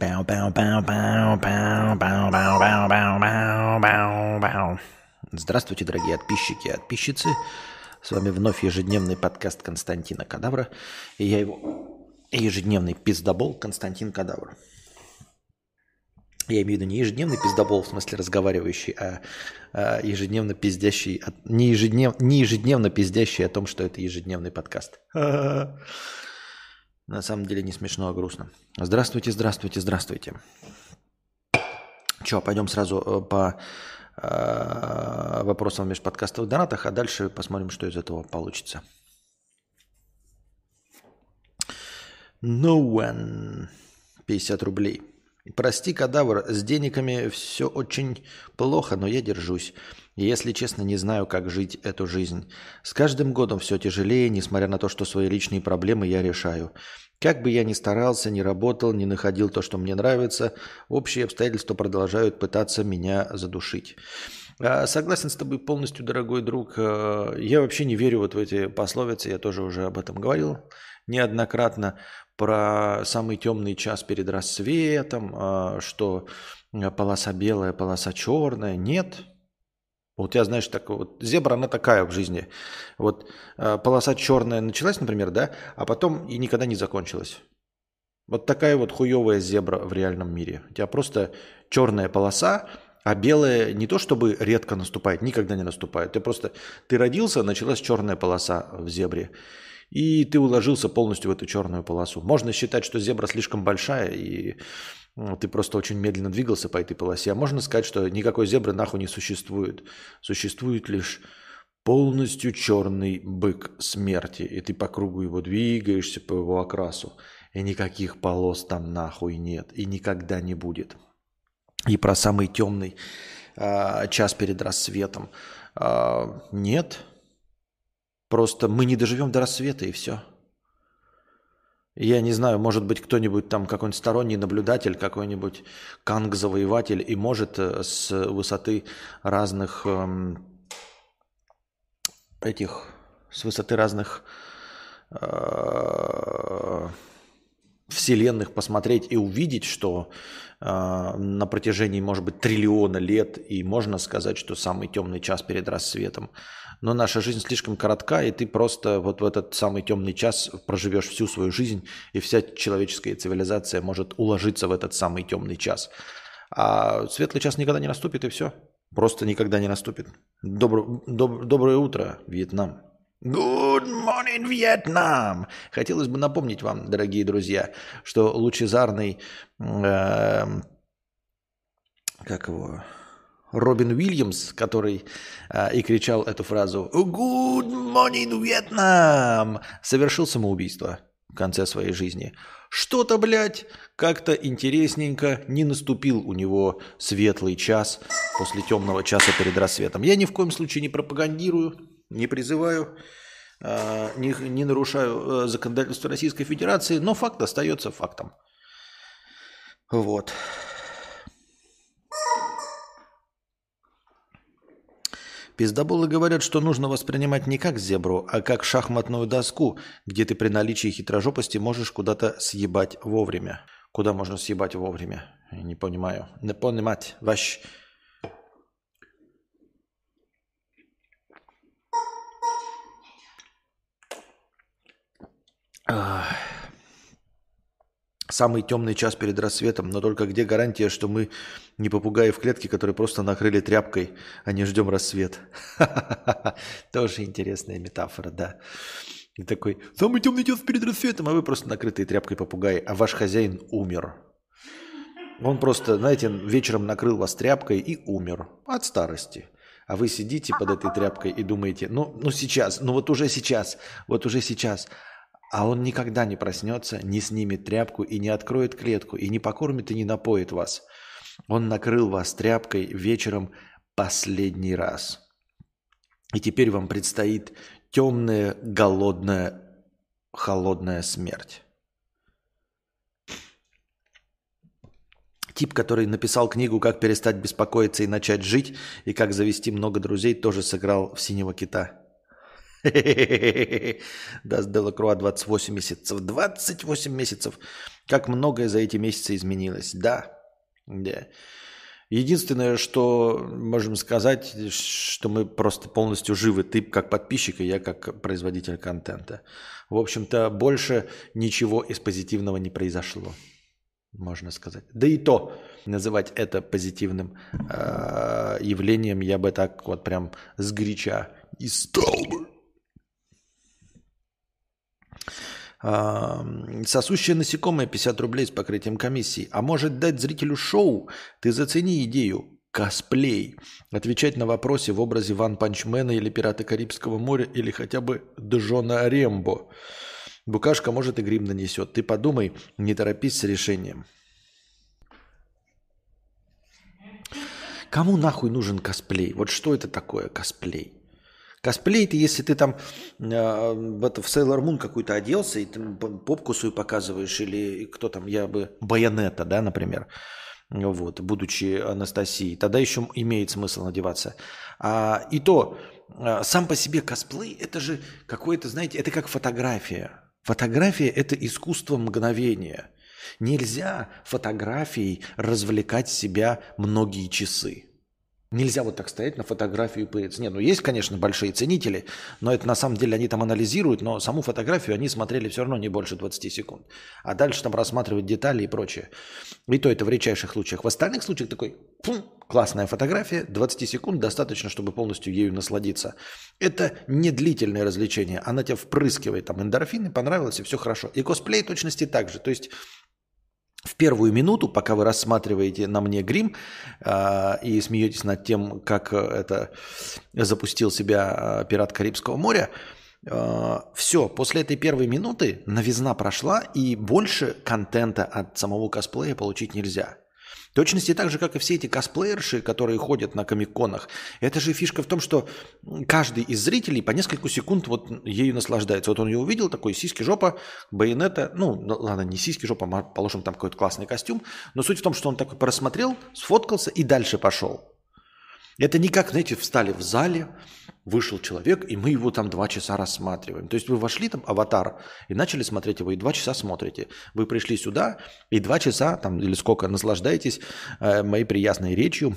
Бау, бау, бау, бау, бау, бау, бау, бау, бау, бау, бау, бау. Здравствуйте, дорогие подписчики и подписчицы. С вами вновь ежедневный подкаст Константина Кадавра. И я его ежедневный пиздобол Константин Кадавр. Я имею в виду не ежедневный пиздобол, в смысле разговаривающий, а, а ежедневно пиздящий, не, ежеднев, не ежедневно пиздящий о том, что это ежедневный подкаст. На самом деле не смешно, а грустно. Здравствуйте, здравствуйте, здравствуйте. Че, пойдем сразу э, по э, вопросам в межподкастовых донатах, а дальше посмотрим, что из этого получится. No one. 50 рублей. Прости, кадавр, с денегами все очень плохо, но я держусь. Если честно, не знаю, как жить эту жизнь. С каждым годом все тяжелее, несмотря на то, что свои личные проблемы я решаю. Как бы я ни старался, ни работал, не находил то, что мне нравится, общие обстоятельства продолжают пытаться меня задушить. А, согласен с тобой полностью, дорогой друг. А, я вообще не верю вот в эти пословицы, я тоже уже об этом говорил неоднократно про самый темный час перед рассветом, а, что полоса белая, полоса черная. Нет. Вот я, знаешь, так вот, зебра, она такая в жизни. Вот а, полоса черная началась, например, да, а потом и никогда не закончилась. Вот такая вот хуевая зебра в реальном мире. У тебя просто черная полоса, а белая не то чтобы редко наступает, никогда не наступает. Ты просто, ты родился, началась черная полоса в зебре и ты уложился полностью в эту черную полосу. Можно считать, что зебра слишком большая, и ты просто очень медленно двигался по этой полосе. А можно сказать, что никакой зебры нахуй не существует. Существует лишь полностью черный бык смерти, и ты по кругу его двигаешься по его окрасу. И никаких полос там нахуй нет, и никогда не будет. И про самый темный э, час перед рассветом. Э, нет, Просто мы не доживем до рассвета и все. Я не знаю, может быть, кто-нибудь там, какой-нибудь сторонний наблюдатель, какой-нибудь канг-завоеватель и может э, с высоты разных эм, этих, с высоты разных э, вселенных посмотреть и увидеть, что э, на протяжении, может быть, триллиона лет, и можно сказать, что самый темный час перед рассветом – но наша жизнь слишком коротка, и ты просто вот в этот самый темный час проживешь всю свою жизнь, и вся человеческая цивилизация может уложиться в этот самый темный час. А светлый час никогда не наступит, и все. Просто никогда не наступит. Добро, доб, доброе утро, Вьетнам. Good morning, Vietnam! Хотелось бы напомнить вам, дорогие друзья, что лучезарный, э, как его, Робин Уильямс, который э, и кричал эту фразу «Good morning, Vietnam!» совершил самоубийство в конце своей жизни. Что-то, блядь, как-то интересненько не наступил у него светлый час после темного часа перед рассветом. Я ни в коем случае не пропагандирую, не призываю, э, не, не нарушаю э, законодательство Российской Федерации, но факт остается фактом. Вот. Пиздоболы говорят, что нужно воспринимать не как зебру, а как шахматную доску, где ты при наличии хитрожопости можешь куда-то съебать вовремя. Куда можно съебать вовремя? Не понимаю. Не понимать. Ваш... Ах. Самый темный час перед рассветом, но только где гарантия, что мы не попугаи в клетке, которые просто накрыли тряпкой, а не ждем рассвет? Тоже интересная метафора, да. И такой, самый темный час перед рассветом, а вы просто накрытые тряпкой попугаи, а ваш хозяин умер. Он просто, знаете, вечером накрыл вас тряпкой и умер от старости. А вы сидите под этой тряпкой и думаете, ну, ну сейчас, ну вот уже сейчас, вот уже сейчас. А он никогда не проснется, не снимет тряпку и не откроет клетку, и не покормит и не напоит вас. Он накрыл вас тряпкой вечером последний раз. И теперь вам предстоит темная, голодная, холодная смерть. Тип, который написал книгу «Как перестать беспокоиться и начать жить» и «Как завести много друзей», тоже сыграл в «Синего кита». Даст Делакруа 28 месяцев. 28 месяцев. Как многое за эти месяцы изменилось. Да. Да. Единственное, что можем сказать, что мы просто полностью живы. Ты как подписчик, и я как производитель контента. В общем-то, больше ничего из позитивного не произошло, можно сказать. Да и то называть это позитивным э, явлением я бы так вот прям сгоряча и стал бы. Сосущее насекомое 50 рублей с покрытием комиссии. А может дать зрителю шоу? Ты зацени идею. Косплей. Отвечать на вопросы в образе Ван Панчмена или Пираты Карибского моря или хотя бы Джона Рембо. Букашка может и грим нанесет. Ты подумай, не торопись с решением. Кому нахуй нужен косплей? Вот что это такое косплей? Косплей это если ты там э, в, это, в Sailor Moon какую-то оделся и ты попку свою показываешь, или кто там, я бы, Байонета, да, например, вот, будучи Анастасией, тогда еще имеет смысл надеваться. А, и то, а, сам по себе косплей, это же какое-то, знаете, это как фотография. Фотография – это искусство мгновения. Нельзя фотографией развлекать себя многие часы. Нельзя вот так стоять на фотографию и пыриться. Нет, ну есть, конечно, большие ценители, но это на самом деле они там анализируют, но саму фотографию они смотрели все равно не больше 20 секунд. А дальше там рассматривают детали и прочее. И то это в редчайших случаях. В остальных случаях такой, фу, классная фотография, 20 секунд достаточно, чтобы полностью ею насладиться. Это не длительное развлечение. Она тебя впрыскивает там эндорфины, понравилось и все хорошо. И косплей точности так же. То есть в первую минуту, пока вы рассматриваете на мне грим э, и смеетесь над тем, как это запустил себя пират Карибского моря, э, все, после этой первой минуты новизна прошла, и больше контента от самого косплея получить нельзя точности так же, как и все эти косплеерши, которые ходят на комик-конах. Это же фишка в том, что каждый из зрителей по несколько секунд вот ею наслаждается. Вот он ее увидел, такой сиськи, жопа, байонета. Ну, ладно, не сиськи, жопа, положим там какой-то классный костюм. Но суть в том, что он такой просмотрел, сфоткался и дальше пошел. Это не как, знаете, встали в зале, вышел человек, и мы его там два часа рассматриваем. То есть вы вошли там, аватар, и начали смотреть его, и два часа смотрите. Вы пришли сюда, и два часа, там, или сколько, наслаждаетесь э, моей приятной речью,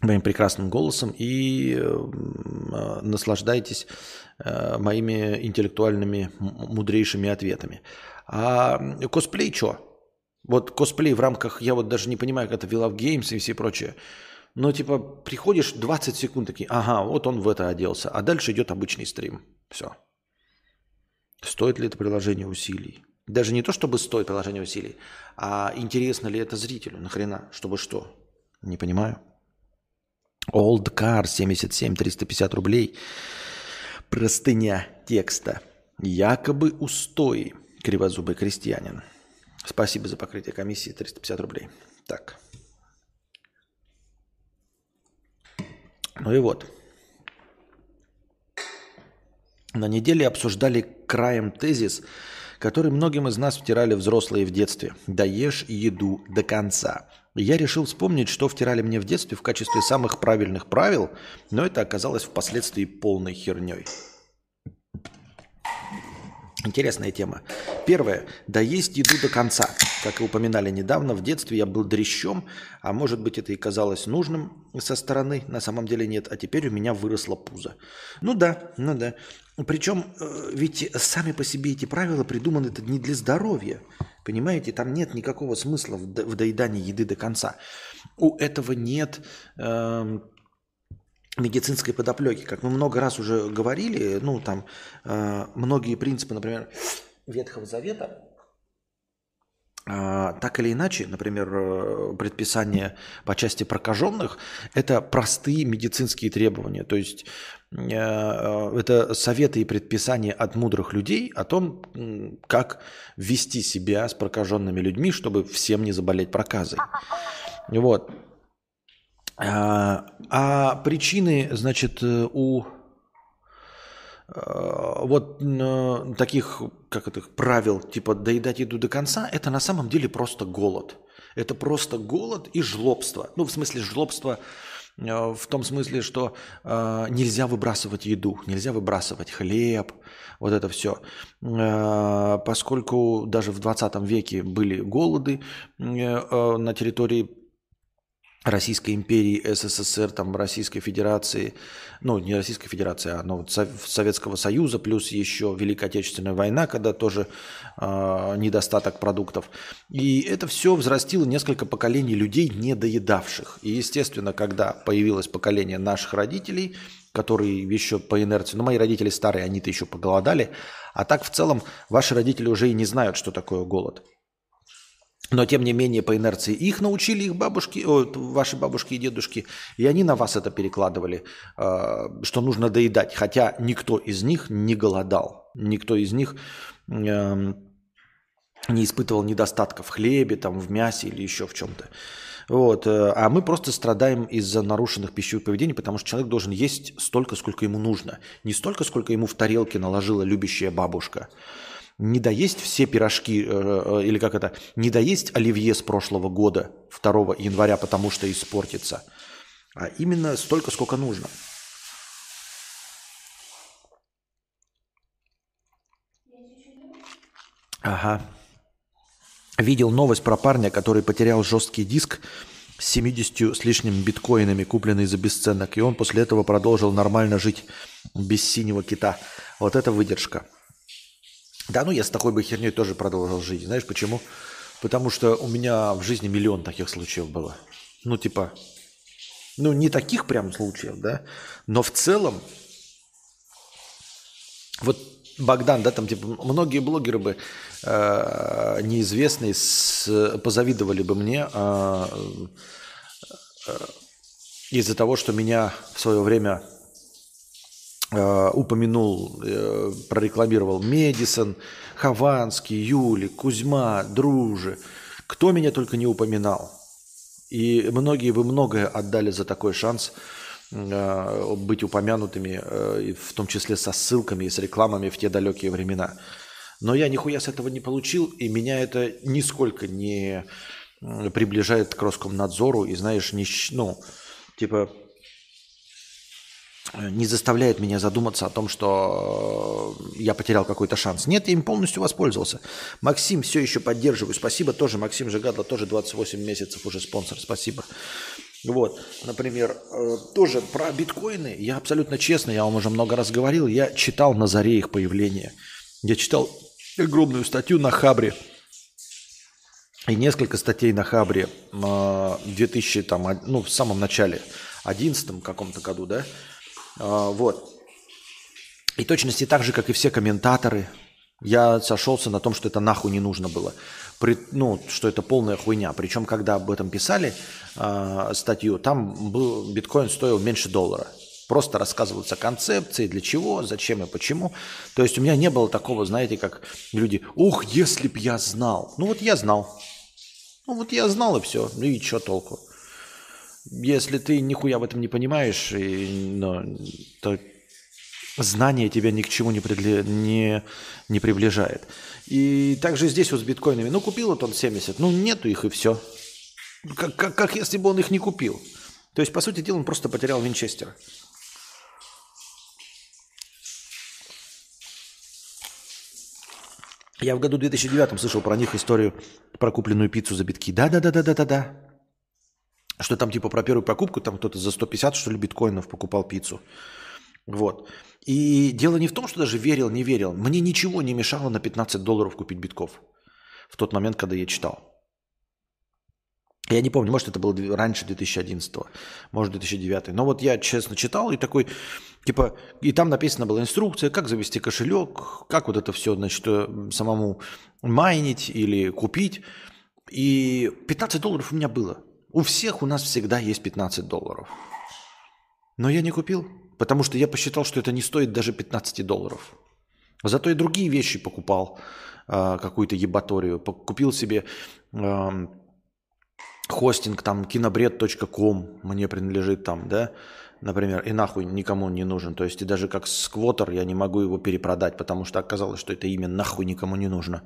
моим прекрасным голосом, и э, наслаждаетесь э, моими интеллектуальными, мудрейшими ответами. А косплей что? Вот косплей в рамках, я вот даже не понимаю, как это We Love Games и все прочее. Но типа приходишь 20 секунд такие, ага, вот он в это оделся, а дальше идет обычный стрим. Все. Стоит ли это приложение усилий? Даже не то, чтобы стоит приложение усилий, а интересно ли это зрителю, нахрена, чтобы что? Не понимаю. Old Car 77 350 рублей. Простыня текста. Якобы устои. Кривозубый крестьянин. Спасибо за покрытие комиссии 350 рублей. Так. Ну и вот. На неделе обсуждали краем тезис, который многим из нас втирали взрослые в детстве. Даешь еду до конца. я решил вспомнить, что втирали мне в детстве в качестве самых правильных правил, но это оказалось впоследствии полной херней. Интересная тема. Первое. Да есть еду до конца. Как и упоминали недавно, в детстве я был дрещом, а может быть это и казалось нужным со стороны, на самом деле нет, а теперь у меня выросло пузо. Ну да, ну да. Причем э, ведь сами по себе эти правила придуманы это не для здоровья. Понимаете, там нет никакого смысла в доедании еды до конца. У этого нет э, медицинской подоплеки. Как мы много раз уже говорили, ну там э, многие принципы, например, Ветхого Завета, э, так или иначе, например, э, предписание по части прокаженных, это простые медицинские требования. То есть э, э, это советы и предписания от мудрых людей о том, как вести себя с прокаженными людьми, чтобы всем не заболеть проказой. Вот. А, а причины, значит, э, у э, вот таких, как это, правил, типа доедать еду до конца, это на самом деле просто голод. Это просто голод и жлобство. Ну, в смысле, жлобство э, в том смысле, что э, нельзя выбрасывать еду, нельзя выбрасывать хлеб, вот это все. Э, поскольку даже в 20 веке были голоды э, э, на территории Российской империи, СССР, там, Российской Федерации, ну, не Российской Федерации, а ну, Советского Союза, плюс еще Великая Отечественная война, когда тоже э, недостаток продуктов. И это все взрастило несколько поколений людей, недоедавших. И, естественно, когда появилось поколение наших родителей, которые еще по инерции, ну, мои родители старые, они-то еще поголодали, а так в целом ваши родители уже и не знают, что такое голод. Но, тем не менее, по инерции их научили их бабушки, о, ваши бабушки и дедушки, и они на вас это перекладывали, э, что нужно доедать. Хотя никто из них не голодал, никто из них э, не испытывал недостатка в хлебе, там, в мясе или еще в чем-то. Вот. Э, а мы просто страдаем из-за нарушенных пищевых поведений, потому что человек должен есть столько, сколько ему нужно. Не столько, сколько ему в тарелке наложила любящая бабушка не доесть все пирожки, э, э, или как это, не доесть оливье с прошлого года, 2 января, потому что испортится, а именно столько, сколько нужно. Ага. Видел новость про парня, который потерял жесткий диск с 70 с лишним биткоинами, купленный за бесценок, и он после этого продолжил нормально жить без синего кита. Вот это выдержка. Да, ну я с такой бы херней тоже продолжил жить. Знаешь почему? Потому что у меня в жизни миллион таких случаев было. Ну, типа, ну, не таких прям случаев, да, но в целом, вот Богдан, да, там, типа, многие блогеры бы э, неизвестные с, позавидовали бы мне э, э, из-за того, что меня в свое время упомянул, э, прорекламировал Медисон, Хованский, Юли, Кузьма, Дружи. Кто меня только не упоминал. И многие вы многое отдали за такой шанс э, быть упомянутыми, в том числе со ссылками и с рекламами в те далекие времена. Но я нихуя с этого не получил, и меня это нисколько не приближает к Роскомнадзору. И знаешь, не, ну, типа, не заставляет меня задуматься о том, что я потерял какой-то шанс. Нет, я им полностью воспользовался. Максим все еще поддерживаю. Спасибо тоже. Максим Жигадла тоже 28 месяцев уже спонсор. Спасибо. Вот, например, э, тоже про биткоины. Я абсолютно честно, я вам уже много раз говорил, я читал на заре их появления. Я читал огромную статью на Хабре и несколько статей на Хабре в 2000, там, ну, в самом начале, 11 каком-то году, да, вот. И точности так же, как и все комментаторы, я сошелся на том, что это нахуй не нужно было. При, ну, что это полная хуйня. Причем, когда об этом писали э, статью, там был, биткоин стоил меньше доллара. Просто рассказываются концепции, для чего, зачем и почему. То есть у меня не было такого, знаете, как люди, ух, если б я знал. Ну вот я знал. Ну вот я знал и все. Ну и что толку? Если ты нихуя в этом не понимаешь, и, но, то знание тебя ни к чему не, предли... не, не приближает. И также здесь вот с биткоинами. Ну, купил вот он 70, ну, нету их и все. Как, как, как если бы он их не купил. То есть, по сути дела, он просто потерял Винчестер. Я в году 2009 слышал про них историю про купленную пиццу за битки. Да-да-да-да-да-да что там типа про первую покупку, там кто-то за 150, что ли, биткоинов покупал пиццу. Вот. И дело не в том, что даже верил, не верил. Мне ничего не мешало на 15 долларов купить битков в тот момент, когда я читал. Я не помню, может, это было раньше 2011, может, 2009. Но вот я честно читал и такой, типа, и там написана была инструкция, как завести кошелек, как вот это все, значит, э, самому майнить или купить. И 15 долларов у меня было. У всех у нас всегда есть 15 долларов. Но я не купил, потому что я посчитал, что это не стоит даже 15 долларов. Зато и другие вещи покупал, э, какую-то ебаторию. Купил себе хостинг, там, кинобред.ком мне принадлежит там, да, например, и нахуй никому не нужен. То есть и даже как сквотер я не могу его перепродать, потому что оказалось, что это имя нахуй никому не нужно.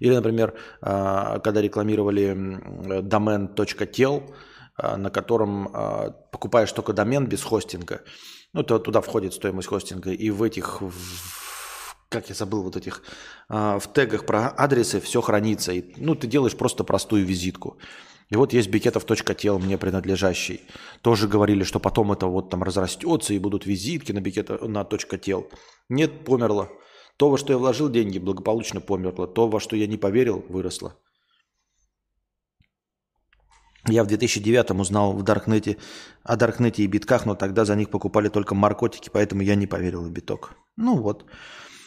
Или, например, а, когда рекламировали домен.тел, а, на котором а, покупаешь только домен без хостинга. Ну, то туда входит стоимость хостинга. И в этих, в, как я забыл, вот этих, в тегах про адресы все хранится. И, ну, ты делаешь просто простую визитку. И вот есть бикетов.тел, мне принадлежащий. Тоже говорили, что потом это вот там разрастется и будут визитки на бикетов на .тел. Нет, померло. То, во что я вложил деньги, благополучно померло. То, во что я не поверил, выросло. Я в 2009 узнал в Даркнете, о Даркнете и битках, но тогда за них покупали только наркотики, поэтому я не поверил в биток. Ну вот.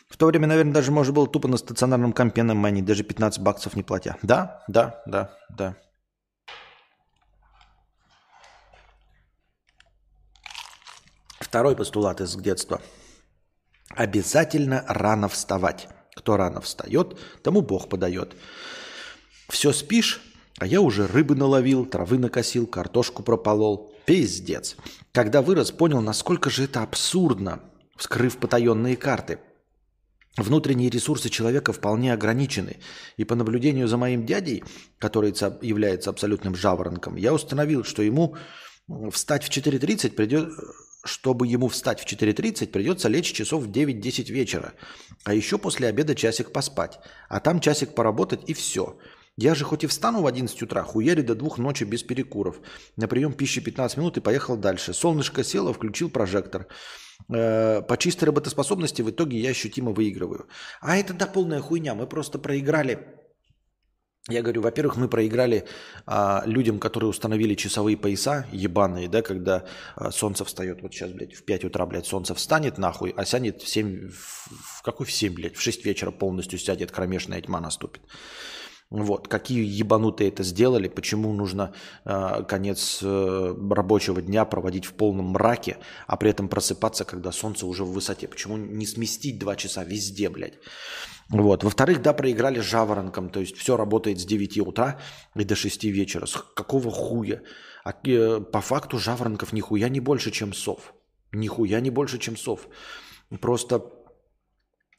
В то время, наверное, даже можно было тупо на стационарном компе на мани, даже 15 баксов не платя. Да, да, да, да. Второй постулат из детства. Обязательно рано вставать. Кто рано встает, тому Бог подает. Все спишь, а я уже рыбы наловил, травы накосил, картошку прополол. Пиздец. Когда вырос, понял, насколько же это абсурдно, вскрыв потаенные карты. Внутренние ресурсы человека вполне ограничены. И по наблюдению за моим дядей, который является абсолютным жаворонком, я установил, что ему встать в 4.30 придет, чтобы ему встать в 4.30, придется лечь часов в 9-10 вечера. А еще после обеда часик поспать. А там часик поработать и все. Я же хоть и встану в 11 утра, хуяри до двух ночи без перекуров. На прием пищи 15 минут и поехал дальше. Солнышко село, включил прожектор. Э, по чистой работоспособности в итоге я ощутимо выигрываю. А это да полная хуйня. Мы просто проиграли я говорю, во-первых, мы проиграли а, людям, которые установили часовые пояса ебаные, да, когда а, солнце встает, вот сейчас, блядь, в 5 утра, блядь, солнце встанет нахуй, а сядет в 7, в, в какой в 7, блядь, в 6 вечера полностью сядет, кромешная тьма наступит. Вот, какие ебанутые это сделали, почему нужно э, конец э, рабочего дня проводить в полном мраке, а при этом просыпаться, когда солнце уже в высоте. Почему не сместить два часа везде, блядь? Вот. Во-вторых, да, проиграли жаворонком, то есть все работает с 9 утра и до 6 вечера. С какого хуя? А э, по факту жаворонков нихуя не больше, чем сов. Нихуя не больше, чем сов. Просто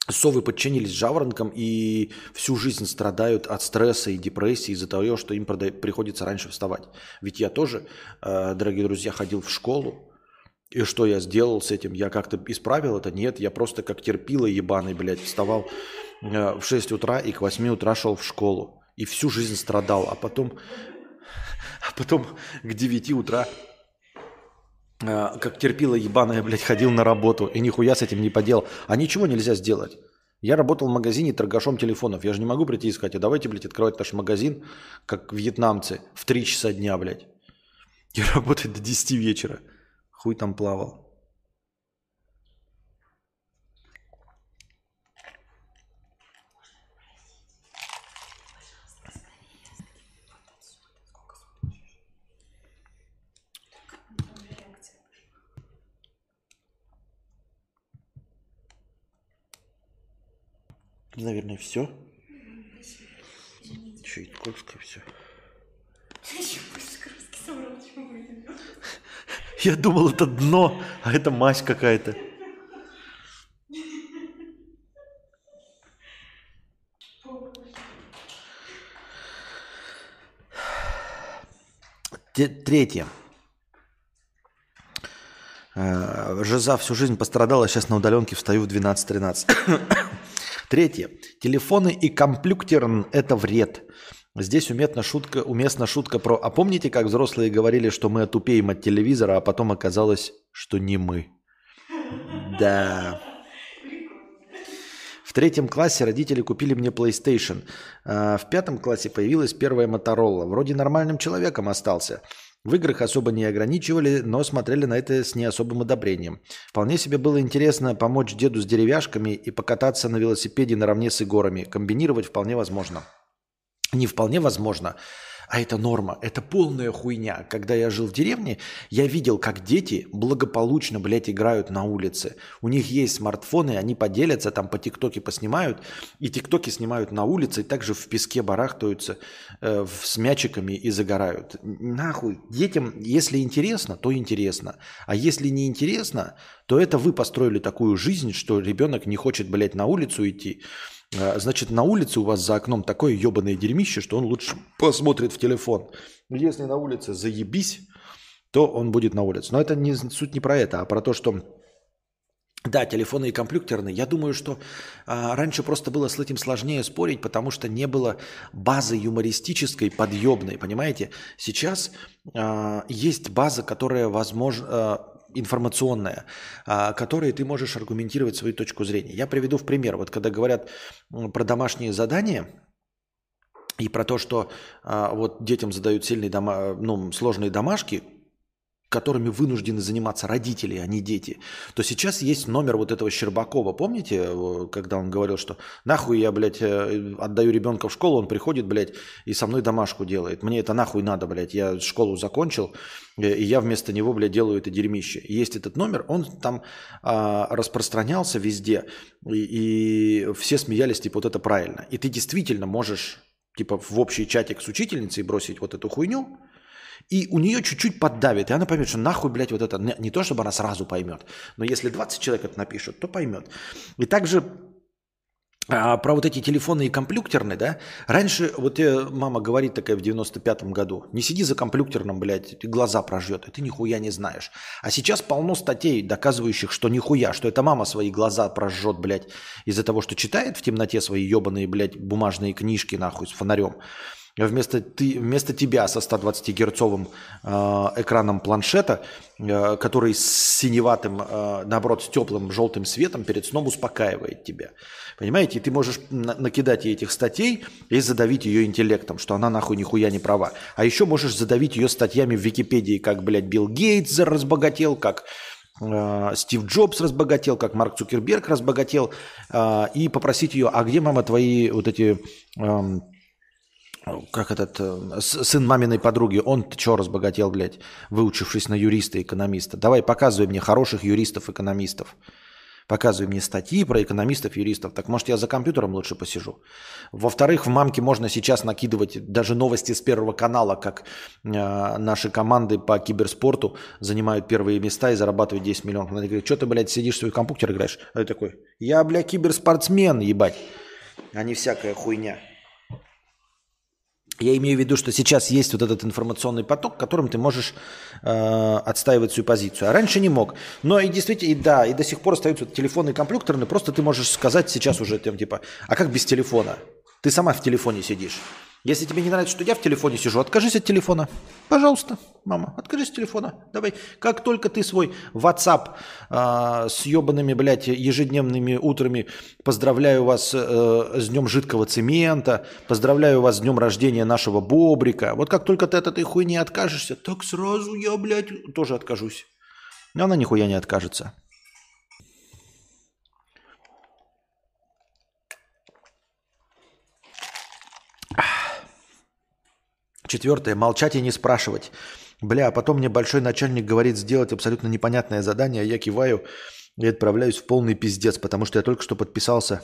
совы подчинились жаворонкам и всю жизнь страдают от стресса и депрессии из-за того, что им приходится раньше вставать. Ведь я тоже, э, дорогие друзья, ходил в школу, и что я сделал с этим? Я как-то исправил это? Нет, я просто как терпила ебаный, блядь, вставал в 6 утра и к 8 утра шел в школу. И всю жизнь страдал. А потом, а потом к 9 утра Э, как терпила ебаная, блядь, ходил на работу и нихуя с этим не поделал. А ничего нельзя сделать. Я работал в магазине торгашом телефонов. Я же не могу прийти и сказать, а давайте, блядь, открывать наш магазин, как вьетнамцы, в 3 часа дня, блядь. И работать до 10 вечера. Хуй там плавал. Наверное, все. Еще и Ткольское все. Я думал, это дно, а это мазь какая-то. Третье. Э, Жиза всю жизнь пострадала, сейчас на удаленке встаю в 12-13. Третье. Телефоны и комплюктерн – это вред. Здесь уместна шутка, уместна шутка про «А помните, как взрослые говорили, что мы отупеем от телевизора, а потом оказалось, что не мы?» Да. В третьем классе родители купили мне PlayStation. А в пятом классе появилась первая Motorola. Вроде нормальным человеком остался – в играх особо не ограничивали, но смотрели на это с не особым одобрением. Вполне себе было интересно помочь деду с деревяшками и покататься на велосипеде наравне с игорами. Комбинировать вполне возможно. Не вполне возможно, а это норма, это полная хуйня. Когда я жил в деревне, я видел, как дети благополучно, блядь, играют на улице. У них есть смартфоны, они поделятся, там по ТикТоке поснимают, и ТикТоки снимают на улице, и также в песке барахтаются э, с мячиками и загорают. Нахуй, детям, если интересно, то интересно. А если не интересно, то это вы построили такую жизнь, что ребенок не хочет, блядь, на улицу идти, значит, на улице у вас за окном такое ебаное дерьмище, что он лучше посмотрит в телефон. Если на улице заебись, то он будет на улице. Но это не, суть не про это, а про то, что да, телефоны и компьютерные. Я думаю, что а, раньше просто было с этим сложнее спорить, потому что не было базы юмористической, подъемной, понимаете? Сейчас а, есть база, которая возможно а, информационная, которой ты можешь аргументировать свою точку зрения. Я приведу в пример. Вот когда говорят про домашние задания и про то, что а, вот детям задают сильные дома, ну, сложные домашки, которыми вынуждены заниматься родители, а не дети, то сейчас есть номер вот этого Щербакова. Помните, когда он говорил, что нахуй я, блядь, э, отдаю ребенка в школу, он приходит, блядь, и со мной домашку делает. Мне это нахуй надо, блядь. Я школу закончил, э, и я вместо него, блядь, делаю это дерьмище. Есть этот номер, он там а, распространялся везде, и, и все смеялись, типа, вот это правильно. И ты действительно можешь, типа, в общий чатик с учительницей бросить вот эту хуйню, и у нее чуть-чуть поддавит, и она поймет, что нахуй, блядь, вот это, не то, чтобы она сразу поймет, но если 20 человек это напишут, то поймет. И также а, про вот эти телефоны и компьютерные, да, раньше, вот э, мама говорит такая в 95-м году, не сиди за компьютерным, блядь, ты глаза прожжет, и ты нихуя не знаешь. А сейчас полно статей, доказывающих, что нихуя, что это мама свои глаза прожжет, блядь, из-за того, что читает в темноте свои ебаные, блядь, бумажные книжки, нахуй, с фонарем вместо, ты, вместо тебя со 120-герцовым э, экраном планшета, э, который с синеватым, э, наоборот, с теплым желтым светом перед сном успокаивает тебя. Понимаете? И ты можешь на- накидать ей этих статей и задавить ее интеллектом, что она нахуй нихуя не права. А еще можешь задавить ее статьями в Википедии, как, блядь, Билл Гейтс разбогател, как э, Стив Джобс разбогател, как Марк Цукерберг разбогател, э, и попросить ее, а где, мама, твои вот эти... Э, как этот э, сын маминой подруги, он что разбогател, блядь, выучившись на юриста-экономиста. Давай, показывай мне хороших юристов-экономистов. Показывай мне статьи про экономистов-юристов. Так может я за компьютером лучше посижу. Во-вторых, в мамке можно сейчас накидывать даже новости с Первого канала, как э, наши команды по киберспорту занимают первые места и зарабатывают 10 миллионов. Она говорит, что ты, блядь, сидишь в свой компьютер играешь? А я такой, я, блядь, киберспортсмен, ебать, а не всякая хуйня. Я имею в виду, что сейчас есть вот этот информационный поток, которым ты можешь э, отстаивать свою позицию. А раньше не мог. Но и действительно, и да, и до сих пор остаются телефоны компьютерные. Просто ты можешь сказать сейчас уже, там, типа, а как без телефона? Ты сама в телефоне сидишь. Если тебе не нравится, что я в телефоне сижу, откажись от телефона. Пожалуйста, мама, откажись от телефона. Давай. Как только ты свой WhatsApp э, с ебаными, блядь, ежедневными утрами поздравляю вас э, с днем жидкого цемента, поздравляю вас с днем рождения нашего бобрика. Вот как только ты от этой хуйни откажешься, так сразу я, блядь, тоже откажусь. Но она нихуя не откажется. Четвертое. Молчать и не спрашивать. Бля, а потом мне большой начальник говорит сделать абсолютно непонятное задание, а я киваю и отправляюсь в полный пиздец, потому что я только что подписался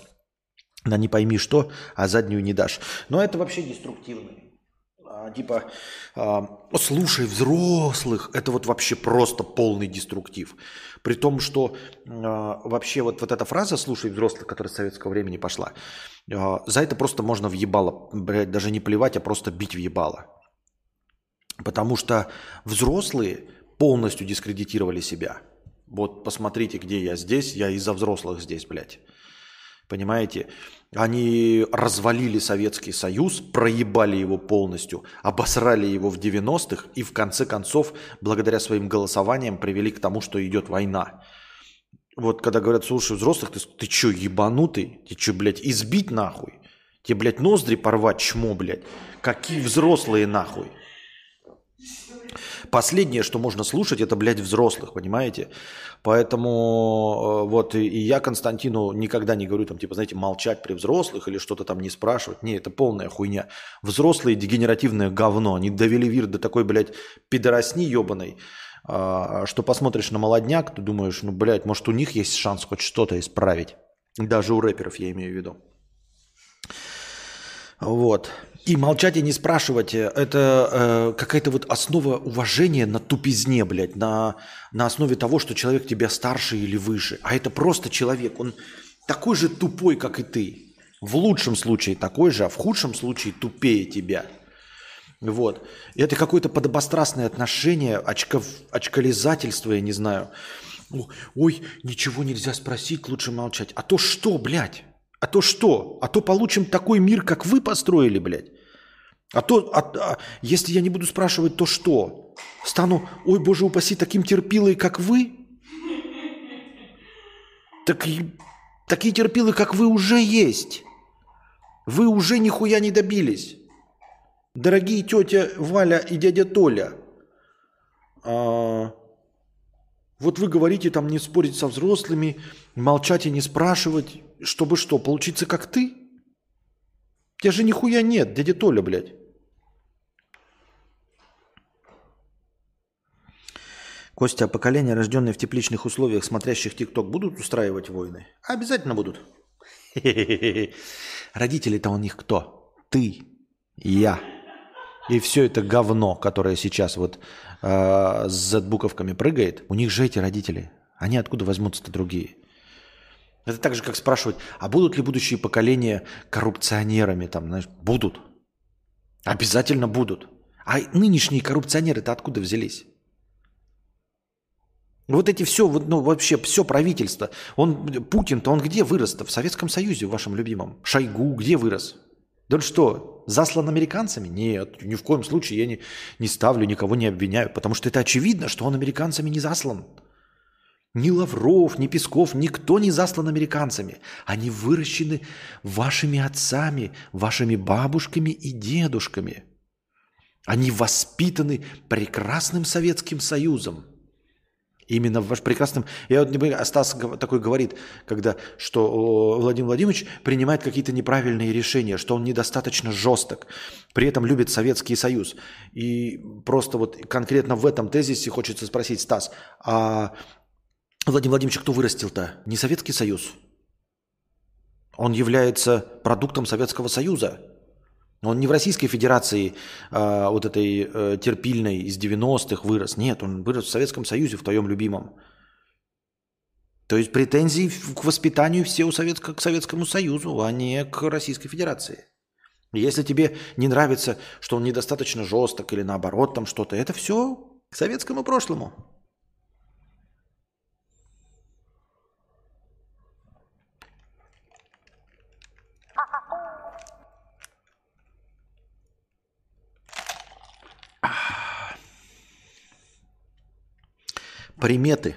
на не пойми что, а заднюю не дашь. Но это вообще деструктивно. А, типа, а, слушай взрослых, это вот вообще просто полный деструктив. При том, что а, вообще вот, вот эта фраза «слушай взрослых», которая с советского времени пошла, за это просто можно въебало, блядь, даже не плевать, а просто бить въебало. Потому что взрослые полностью дискредитировали себя. Вот посмотрите, где я здесь, я из-за взрослых здесь, блядь. Понимаете? Они развалили Советский Союз, проебали его полностью, обосрали его в 90-х и в конце концов, благодаря своим голосованиям, привели к тому, что идет война. Вот когда говорят, слушай, взрослых, ты, ты что, ебанутый? Ты что, блядь, избить нахуй? Тебе, блядь, ноздри порвать, чмо, блядь? Какие взрослые нахуй? Последнее, что можно слушать, это, блядь, взрослых, понимаете? Поэтому э, вот и, я Константину никогда не говорю, там, типа, знаете, молчать при взрослых или что-то там не спрашивать. Не, это полная хуйня. Взрослые дегенеративное говно. Они довели вир до такой, блядь, пидоросни ебаной, а, что посмотришь на молодняк, ты думаешь, ну, блядь, может, у них есть шанс хоть что-то исправить. Даже у рэперов я имею в виду. Вот. И молчать и не спрашивать, э, это э, какая-то вот основа уважения на тупизне, блядь, на, на основе того, что человек тебя старше или выше. А это просто человек, он такой же тупой, как и ты. В лучшем случае такой же, а в худшем случае тупее тебя. Вот. И это какое-то подобострастное отношение, очков, очкализательство, я не знаю. Ой, ничего нельзя спросить, лучше молчать. А то что, блядь? А то что? А то получим такой мир, как вы построили, блядь. А то, а, а, если я не буду спрашивать, то что? Стану, ой, боже упаси, таким терпилой, как вы? Так, такие терпилы, как вы, уже есть. Вы уже нихуя не добились. Дорогие тетя Валя и дядя Толя, а, вот вы говорите там не спорить со взрослыми, молчать и не спрашивать, чтобы что, получиться как ты? У тебя же нихуя нет, дядя Толя, блядь. Костя, а поколения, рожденные в тепличных условиях, смотрящих ТикТок, будут устраивать войны? Обязательно будут. Родители-то у них кто? Ты, я. И все это говно, которое сейчас вот э, с зетбуковками прыгает, у них же эти родители. Они откуда возьмутся-то другие? Это так же, как спрашивать, а будут ли будущие поколения коррупционерами? Там, знаешь, будут. Обязательно будут. А нынешние коррупционеры-то откуда взялись? Вот эти все, ну вообще все правительство. Он, Путин-то он где вырос-то? В Советском Союзе, в вашем любимом. Шойгу где вырос? Да он что, заслан американцами? Нет, ни в коем случае я не, не ставлю, никого не обвиняю, потому что это очевидно, что он американцами не заслан. Ни Лавров, ни Песков, никто не заслан американцами. Они выращены вашими отцами, вашими бабушками и дедушками. Они воспитаны прекрасным Советским Союзом – Именно в ваш прекрасном... Я вот не понимаю, Стас такой говорит, когда, что Владимир Владимирович принимает какие-то неправильные решения, что он недостаточно жесток, при этом любит Советский Союз. И просто вот конкретно в этом тезисе хочется спросить, Стас, а Владимир Владимирович кто вырастил-то? Не Советский Союз? Он является продуктом Советского Союза. Он не в Российской Федерации а, вот этой а, терпильной из 90-х вырос. Нет, он вырос в Советском Союзе, в твоем любимом. То есть претензии к воспитанию все у Советско, к Советскому Союзу, а не к Российской Федерации. Если тебе не нравится, что он недостаточно жесток или наоборот там что-то, это все к советскому прошлому. Приметы.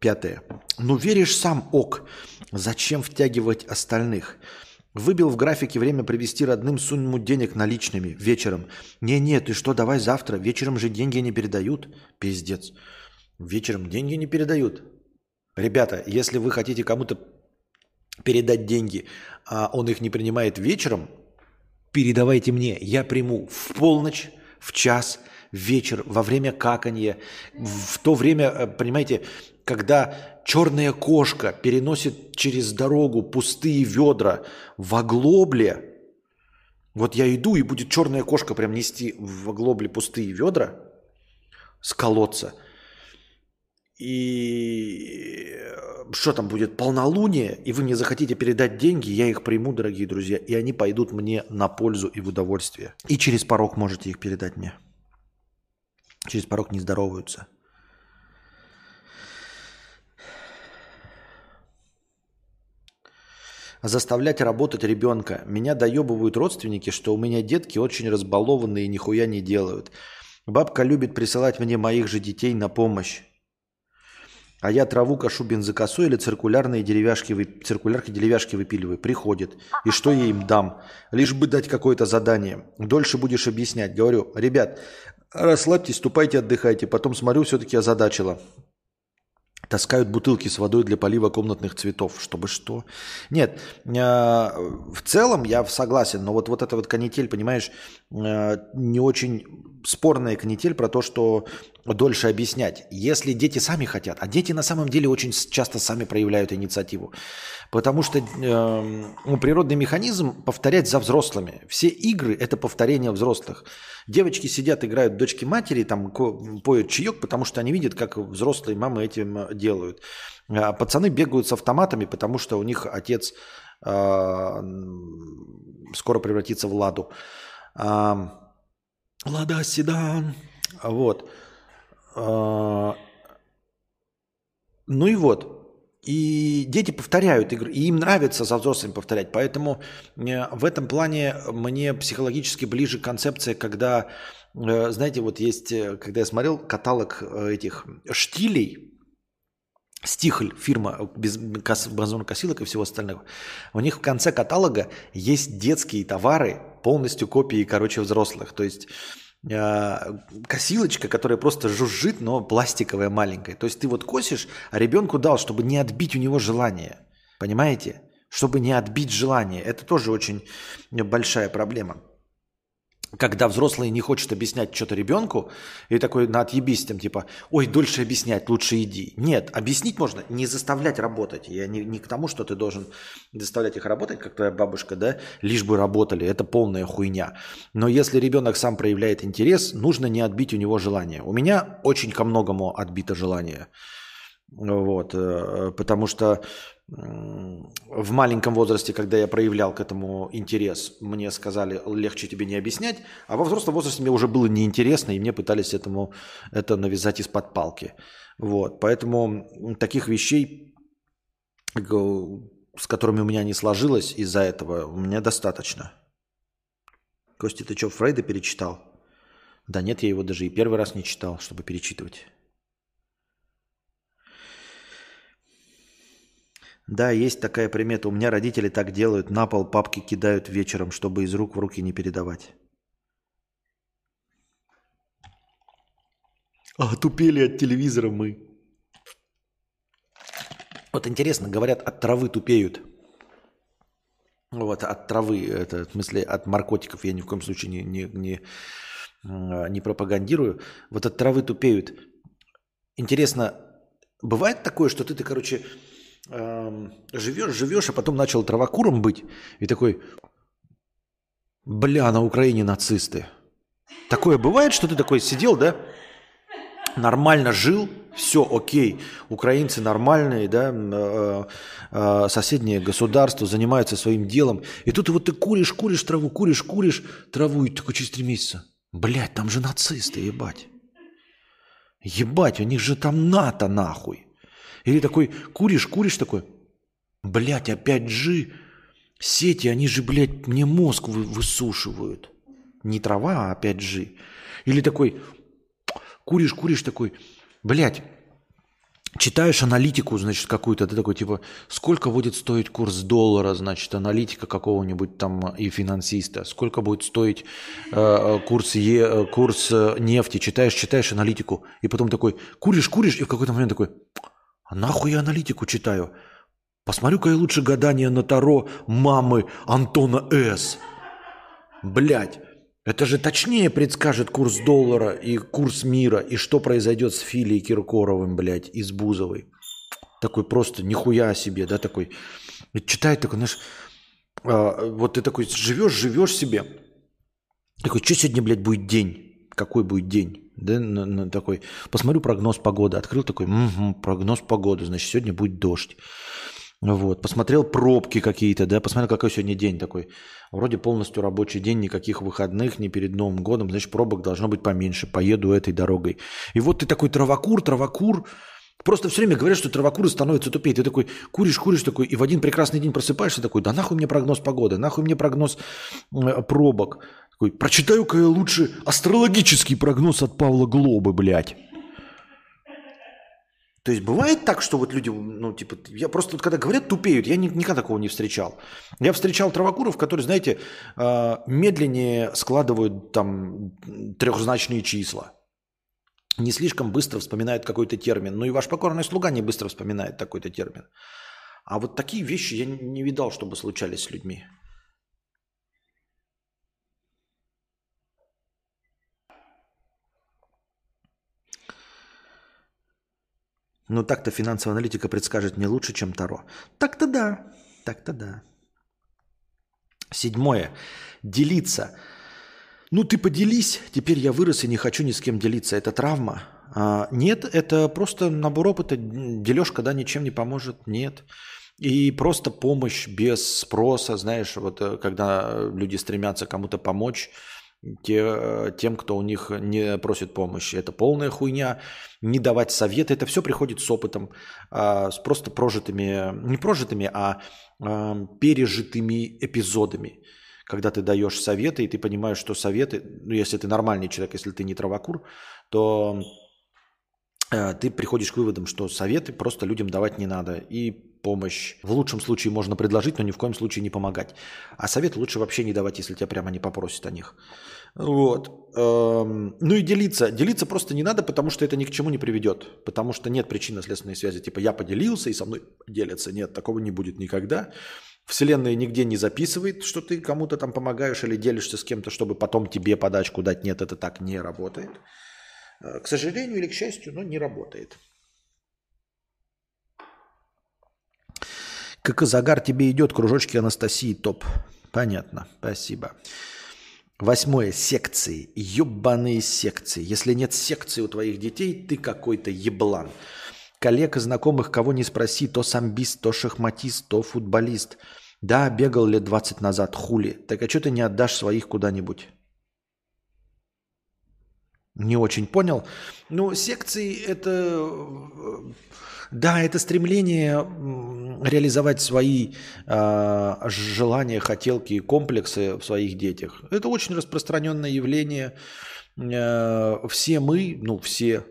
Пятое. Ну веришь сам ок. Зачем втягивать остальных? Выбил в графике время привести родным сумму денег наличными вечером. Не-не, ты что, давай завтра. Вечером же деньги не передают. Пиздец. Вечером деньги не передают. Ребята, если вы хотите кому-то передать деньги, а он их не принимает вечером, передавайте мне. Я приму в полночь, в час, вечер, во время каканья, в то время, э, понимаете, когда черная кошка переносит через дорогу пустые ведра в оглобле, вот я иду, и будет черная кошка прям нести в оглобле пустые ведра с колодца. И э, что там будет, полнолуние, и вы мне захотите передать деньги, я их приму, дорогие друзья, и они пойдут мне на пользу и в удовольствие. И через порог можете их передать мне. Через порог не здороваются. Заставлять работать ребенка. Меня доебывают родственники, что у меня детки очень разбалованные и нихуя не делают. Бабка любит присылать мне моих же детей на помощь. А я траву кашу бензокосой или циркулярные деревяшки, циркулярки деревяшки выпиливаю. Приходит. И что я им дам? Лишь бы дать какое-то задание. Дольше будешь объяснять. Говорю, ребят, Расслабьтесь, ступайте, отдыхайте. Потом смотрю, все-таки озадачило. Таскают бутылки с водой для полива комнатных цветов. Чтобы что? Нет, э, в целом я согласен, но вот, вот эта вот канитель, понимаешь, э, не очень спорная канитель про то, что дольше объяснять. Если дети сами хотят, а дети на самом деле очень часто сами проявляют инициативу. Потому что э, природный механизм повторять за взрослыми. Все игры – это повторение взрослых. Девочки сидят, играют дочки матери, там поют чаек, потому что они видят, как взрослые мамы этим делают. А пацаны бегают с автоматами, потому что у них отец э, скоро превратится в Ладу. Э, Лада Седан. Вот. Э, ну и вот. И дети повторяют игры, и им нравится за взрослыми повторять. Поэтому э, в этом плане мне психологически ближе концепция, когда, э, знаете, вот есть, э, когда я смотрел каталог этих штилей, Стихль, фирма без базонокосилок и всего остального. У них в конце каталога есть детские товары, полностью копии, короче, взрослых. То есть косилочка, которая просто жужжит, но пластиковая маленькая. То есть ты вот косишь, а ребенку дал, чтобы не отбить у него желание. Понимаете? Чтобы не отбить желание. Это тоже очень большая проблема когда взрослый не хочет объяснять что-то ребенку, и такой на отъебись там типа, ой, дольше объяснять, лучше иди. Нет, объяснить можно, не заставлять работать. Я не, не к тому, что ты должен заставлять их работать, как твоя бабушка, да, лишь бы работали. Это полная хуйня. Но если ребенок сам проявляет интерес, нужно не отбить у него желание. У меня очень ко многому отбито желание. Вот, э, потому что в маленьком возрасте, когда я проявлял к этому интерес, мне сказали, легче тебе не объяснять, а во взрослом возрасте мне уже было неинтересно, и мне пытались этому, это навязать из-под палки. Вот, поэтому таких вещей, с которыми у меня не сложилось из-за этого, у меня достаточно. Костя, ты что, Фрейда перечитал? Да нет, я его даже и первый раз не читал, чтобы перечитывать. Да, есть такая примета. У меня родители так делают. На пол папки кидают вечером, чтобы из рук в руки не передавать. А тупели от телевизора мы. Вот интересно, говорят, от травы тупеют. Вот, от травы, это, в смысле, от наркотиков я ни в коем случае не, не, не, а, не пропагандирую. Вот от травы тупеют. Интересно, бывает такое, что ты, ты, короче, живешь, живешь, а потом начал травокуром быть, и такой, бля, на Украине нацисты. Такое бывает, что ты такой сидел, да, нормально жил, все окей, украинцы нормальные, да, э, э, соседнее государство занимаются своим делом, и тут вот ты куришь, куришь траву, куришь, куришь траву, и такой через три месяца, блядь, там же нацисты, ебать. Ебать, у них же там НАТО нахуй. Или такой куришь, куришь такой, блядь, опять же, сети, они же, блядь, мне мозг вы, высушивают. Не трава, а опять же. Или такой, куришь, куришь такой, блядь, читаешь аналитику, значит, какую-то, ты такой, типа, сколько будет стоить курс доллара, значит, аналитика какого-нибудь там и финансиста, сколько будет стоить э, курс, е, э, курс э, нефти, читаешь, читаешь аналитику, и потом такой, куришь, куришь, и в какой-то момент такой, а нахуй я аналитику читаю? Посмотрю-ка я лучше гадание на Таро мамы Антона С. Блять, это же точнее предскажет курс доллара и курс мира, и что произойдет с Филией Киркоровым, блядь, из Бузовой. Такой просто нихуя себе, да, такой. Читает такой, знаешь, а, вот ты такой живешь, живешь себе. Такой, что сегодня, блядь, будет день? Какой будет день? Да, на, на такой, посмотрю прогноз погоды, открыл такой, угу, прогноз погоды, значит, сегодня будет дождь. Вот, посмотрел пробки какие-то, да, посмотрел, какой сегодня день такой. Вроде полностью рабочий день, никаких выходных, ни перед Новым годом, значит, пробок должно быть поменьше, поеду этой дорогой. И вот ты такой травокур, травокур, Просто все время говорят, что травокуры становятся тупее. Ты такой куришь, куришь такой, и в один прекрасный день просыпаешься такой, да нахуй мне прогноз погоды, нахуй мне прогноз э, пробок. Такой, прочитаю-ка я лучше астрологический прогноз от Павла Глобы, блядь. То есть бывает так, что вот люди, ну, типа, я просто, вот, когда говорят, тупеют, я ни, никогда такого не встречал. Я встречал травокуров, которые, знаете, а, медленнее складывают там трехзначные числа. Не слишком быстро вспоминают какой-то термин. Ну и ваш покорный слуга не быстро вспоминает такой-то термин. А вот такие вещи я не видал, чтобы случались с людьми. Ну так-то финансовая аналитика предскажет не лучше, чем Таро. Так-то да, так-то да. Седьмое. Делиться. Ну ты поделись, теперь я вырос и не хочу ни с кем делиться. Это травма? А, нет, это просто набор опыта. Дележка, да, ничем не поможет. Нет. И просто помощь без спроса, знаешь, вот э, когда люди стремятся кому-то помочь, те, тем, кто у них не просит помощи. Это полная хуйня. Не давать советы. Это все приходит с опытом, а, с просто прожитыми, не прожитыми, а, а пережитыми эпизодами. Когда ты даешь советы, и ты понимаешь, что советы, ну, если ты нормальный человек, если ты не травокур, то э, ты приходишь к выводам, что советы просто людям давать не надо. И помощь в лучшем случае можно предложить, но ни в коем случае не помогать. А совет лучше вообще не давать, если тебя прямо не попросят о них. Вот. Эм, ну и делиться. Делиться просто не надо, потому что это ни к чему не приведет. Потому что нет причинно-следственной связи. Типа я поделился и со мной делятся. Нет, такого не будет никогда. Вселенная нигде не записывает, что ты кому-то там помогаешь или делишься с кем-то, чтобы потом тебе подачку дать. Нет, это так не работает. Э, к сожалению или к счастью, но не работает. Как и загар тебе идет, кружочки Анастасии топ. Понятно, спасибо. Восьмое. Секции. Ебаные секции. Если нет секции у твоих детей, ты какой-то еблан. Коллег и знакомых, кого не спроси, то самбист, то шахматист, то футболист. Да, бегал лет 20 назад, хули. Так а что ты не отдашь своих куда-нибудь? Не очень понял. Ну, секции это э, да, это стремление реализовать свои э, желания, хотелки и комплексы в своих детях. Это очень распространенное явление. Э, все мы, ну все,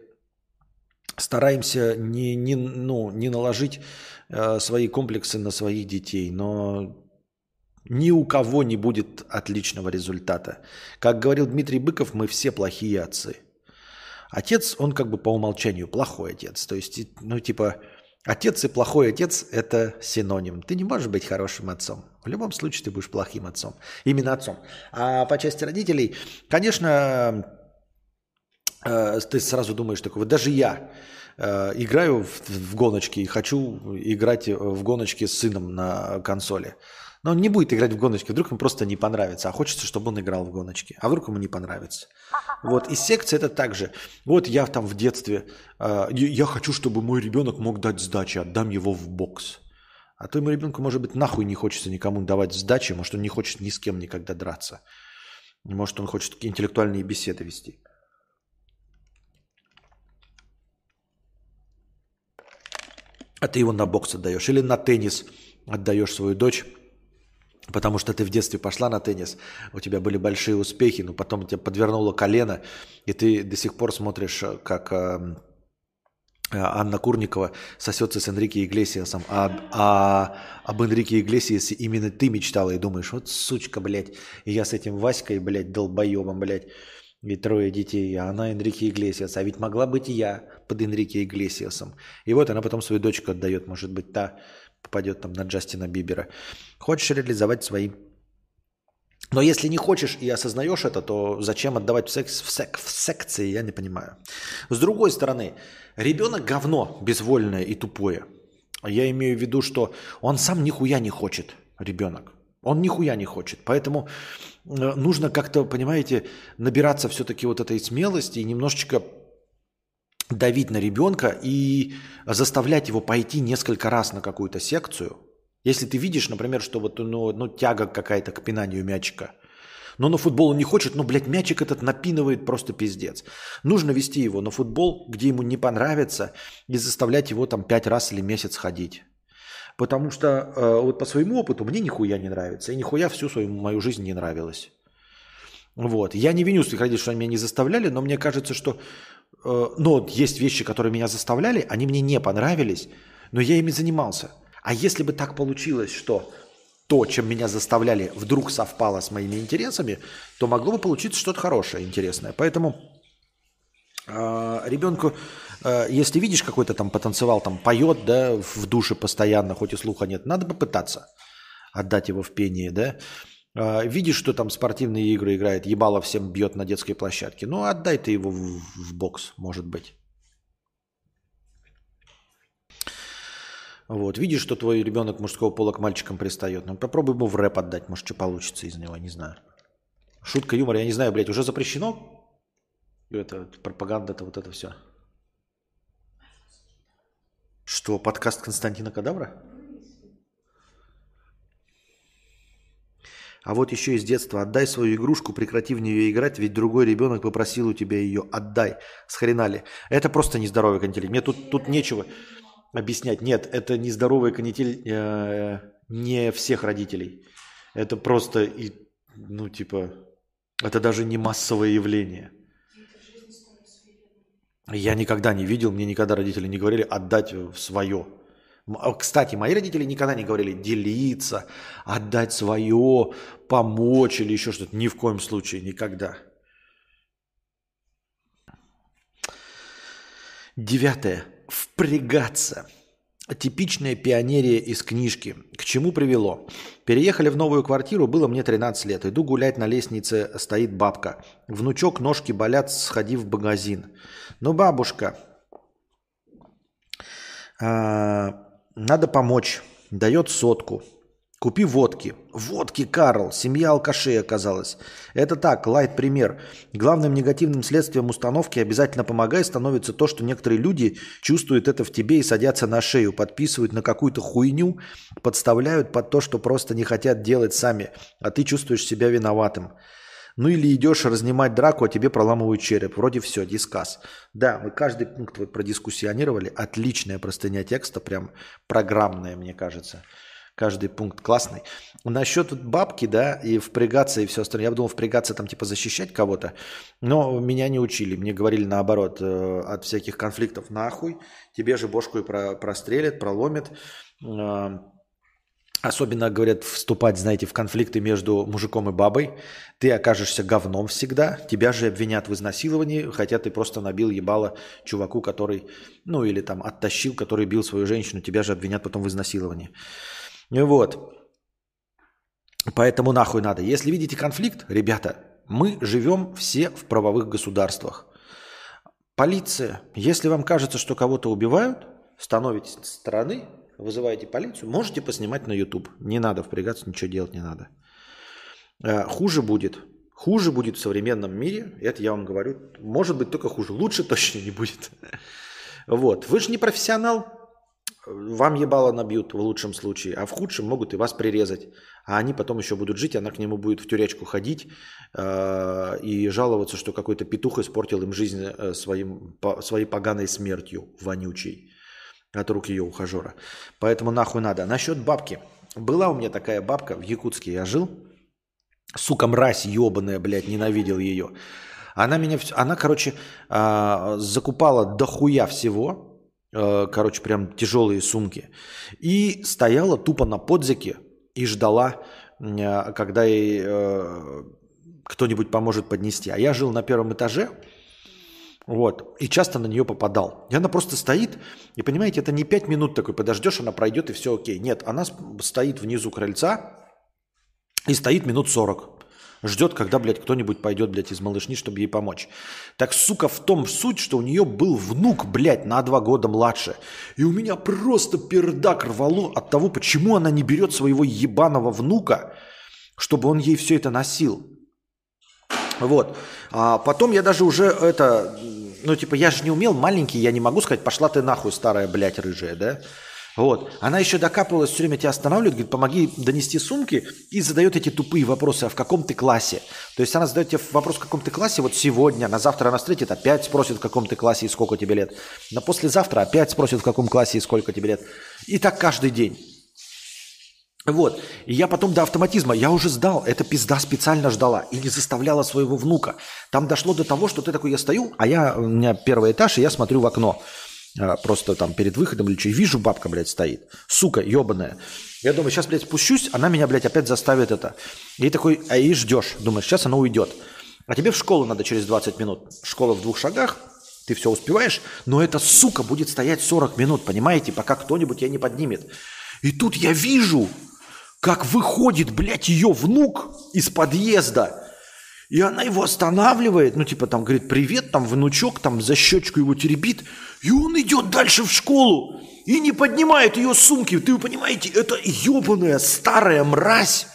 стараемся не, не, ну, не наложить э, свои комплексы на своих детей, но ни у кого не будет отличного результата. Как говорил Дмитрий Быков, мы все плохие отцы – Отец, он как бы по умолчанию плохой отец. То есть, ну, типа, отец и плохой отец – это синоним. Ты не можешь быть хорошим отцом. В любом случае ты будешь плохим отцом. Именно отцом. А по части родителей, конечно, э, ты сразу думаешь такого, даже я э, играю в, в гоночки и хочу играть в гоночки с сыном на консоли. Но он не будет играть в гоночки, вдруг ему просто не понравится, а хочется, чтобы он играл в гоночки, а вдруг ему не понравится. Вот, и секция это также. Вот я там в детстве, э, я хочу, чтобы мой ребенок мог дать сдачи, отдам его в бокс. А то ему ребенку, может быть, нахуй не хочется никому давать сдачи, может, он не хочет ни с кем никогда драться. Может, он хочет интеллектуальные беседы вести. А ты его на бокс отдаешь или на теннис отдаешь свою дочь потому что ты в детстве пошла на теннис, у тебя были большие успехи, но потом тебя подвернуло колено, и ты до сих пор смотришь, э, как э, э, Анна Курникова сосется с Энрике Иглесиасом, а, а об Энрике Иглесиасе именно ты мечтала и думаешь, вот сучка, блядь, и я с этим Васькой, блядь, долбоебом, блядь, и трое детей, а она Энрике Иглесиас, а ведь могла быть и я под Энрике Иглесиасом. И вот она потом свою дочку отдает, может быть, та попадет там на Джастина Бибера. Хочешь реализовать свои. Но если не хочешь и осознаешь это, то зачем отдавать в, секс, в, сек, в секции, я не понимаю. С другой стороны, ребенок говно безвольное и тупое. Я имею в виду, что он сам нихуя не хочет, ребенок. Он нихуя не хочет. Поэтому э, нужно как-то, понимаете, набираться все-таки вот этой смелости и немножечко давить на ребенка и заставлять его пойти несколько раз на какую-то секцию. Если ты видишь, например, что вот ну, ну, тяга какая-то к пинанию мячика, но на футбол он не хочет, но, блядь, мячик этот напинывает просто пиздец. Нужно вести его на футбол, где ему не понравится, и заставлять его там пять раз или месяц ходить. Потому что э, вот по своему опыту мне нихуя не нравится. И нихуя всю свою мою жизнь не нравилось. Вот. Я не виню своих родителей, что они меня не заставляли, но мне кажется, что но есть вещи, которые меня заставляли, они мне не понравились, но я ими занимался. А если бы так получилось, что то, чем меня заставляли, вдруг совпало с моими интересами, то могло бы получиться что-то хорошее, интересное. Поэтому э, ребенку, э, если видишь какой-то там потанцевал, там поет, да, в душе постоянно, хоть и слуха нет, надо попытаться отдать его в пение, да. А, видишь, что там спортивные игры играет, ебало всем бьет на детской площадке. Ну, отдай ты его в, в бокс, может быть. Вот, видишь, что твой ребенок мужского пола к мальчикам пристает. Ну, попробуй ему в рэп отдать, может, что получится из него, не знаю. Шутка, юмор, я не знаю, блядь, уже запрещено? Это пропаганда, это вот это все. Что, подкаст Константина Кадавра? А вот еще из детства отдай свою игрушку, прекрати в нее играть, ведь другой ребенок попросил у тебя ее, отдай. Схренали. Это просто нездоровый канитель. Мне тут, тут нечего объяснять. Нет, это нездоровый канитель э, не всех родителей. Это просто, и, ну типа, это даже не массовое явление. Я никогда не видел, мне никогда родители не говорили отдать в свое. А, кстати, мои родители никогда не говорили делиться, отдать свое, помочь или еще что-то. Ни в коем случае, никогда. Девятое. Впрягаться. Типичная пионерия из книжки. К чему привело? Переехали в новую квартиру, было мне 13 лет. Иду гулять на лестнице, стоит бабка. Внучок, ножки болят, сходи в магазин. Ну, бабушка, а, надо помочь. Дает сотку. Купи водки. Водки, Карл. Семья алкашей оказалась. Это так, лайт пример. Главным негативным следствием установки «обязательно помогай» становится то, что некоторые люди чувствуют это в тебе и садятся на шею, подписывают на какую-то хуйню, подставляют под то, что просто не хотят делать сами, а ты чувствуешь себя виноватым. Ну или идешь разнимать драку, а тебе проламывают череп. Вроде все, дискас. Да, мы каждый пункт вот продискуссионировали. Отличная простыня текста, прям программная, мне кажется каждый пункт классный. Насчет бабки, да, и впрягаться и все остальное. Я думал, впрягаться там типа защищать кого-то, но меня не учили. Мне говорили наоборот, э, от всяких конфликтов нахуй, тебе же бошку и про прострелят, проломят. Э, особенно, говорят, вступать, знаете, в конфликты между мужиком и бабой. Ты окажешься говном всегда. Тебя же обвинят в изнасиловании, хотя ты просто набил ебало чуваку, который, ну или там оттащил, который бил свою женщину. Тебя же обвинят потом в изнасиловании. Вот. Поэтому нахуй надо. Если видите конфликт, ребята, мы живем все в правовых государствах. Полиция, если вам кажется, что кого-то убивают, становитесь со стороны, вызываете полицию, можете поснимать на YouTube. Не надо впрягаться, ничего делать не надо. Э, хуже будет. Хуже будет в современном мире, это я вам говорю. Может быть только хуже. Лучше точно не будет. Вот. Вы же не профессионал, вам ебало набьют в лучшем случае, а в худшем могут и вас прирезать. А они потом еще будут жить, она к нему будет в тюрячку ходить э, и жаловаться, что какой-то петух испортил им жизнь э, своим, своей поганой смертью вонючей от рук ее ухажера. Поэтому нахуй надо. Насчет бабки. Была у меня такая бабка в Якутске, я жил. Сука, мразь ебаная, блядь, ненавидел ее. Она меня, она, короче, э, закупала дохуя всего, Э, короче, прям тяжелые сумки. И стояла тупо на подзике и ждала, э, когда ей э, кто-нибудь поможет поднести. А я жил на первом этаже, вот, и часто на нее попадал. И она просто стоит, и понимаете, это не пять минут такой, подождешь, она пройдет и все окей. Нет, она стоит внизу крыльца и стоит минут сорок. Ждет, когда, блядь, кто-нибудь пойдет, блядь, из малышни, чтобы ей помочь. Так, сука, в том суть, что у нее был внук, блядь, на два года младше. И у меня просто пердак рвало от того, почему она не берет своего ебаного внука, чтобы он ей все это носил. Вот. А потом я даже уже это, ну, типа, я же не умел, маленький, я не могу сказать, пошла ты нахуй, старая, блядь, рыжая, да? Вот. Она еще докапывалась, все время тебя останавливает, говорит, помоги донести сумки и задает эти тупые вопросы, а в каком ты классе? То есть она задает тебе вопрос, в каком ты классе, вот сегодня, на завтра она встретит, опять спросит, в каком ты классе и сколько тебе лет. На послезавтра опять спросит, в каком классе и сколько тебе лет. И так каждый день. Вот. И я потом до автоматизма, я уже сдал, эта пизда специально ждала и не заставляла своего внука. Там дошло до того, что ты такой, я стою, а я, у меня первый этаж, и я смотрю в окно. А, просто там перед выходом или что, и вижу, бабка, блядь, стоит. Сука, ебаная. Я думаю, сейчас, блядь, спущусь, она меня, блядь, опять заставит это. И такой, а и ждешь. Думаешь, сейчас она уйдет. А тебе в школу надо через 20 минут. Школа в двух шагах, ты все успеваешь, но эта сука будет стоять 40 минут, понимаете, пока кто-нибудь ее не поднимет. И тут я вижу, как выходит, блядь, ее внук из подъезда. И она его останавливает, ну, типа, там, говорит, привет, там, внучок, там, за щечку его теребит. И он идет дальше в школу и не поднимает ее сумки. Ты понимаете, это ебаная старая мразь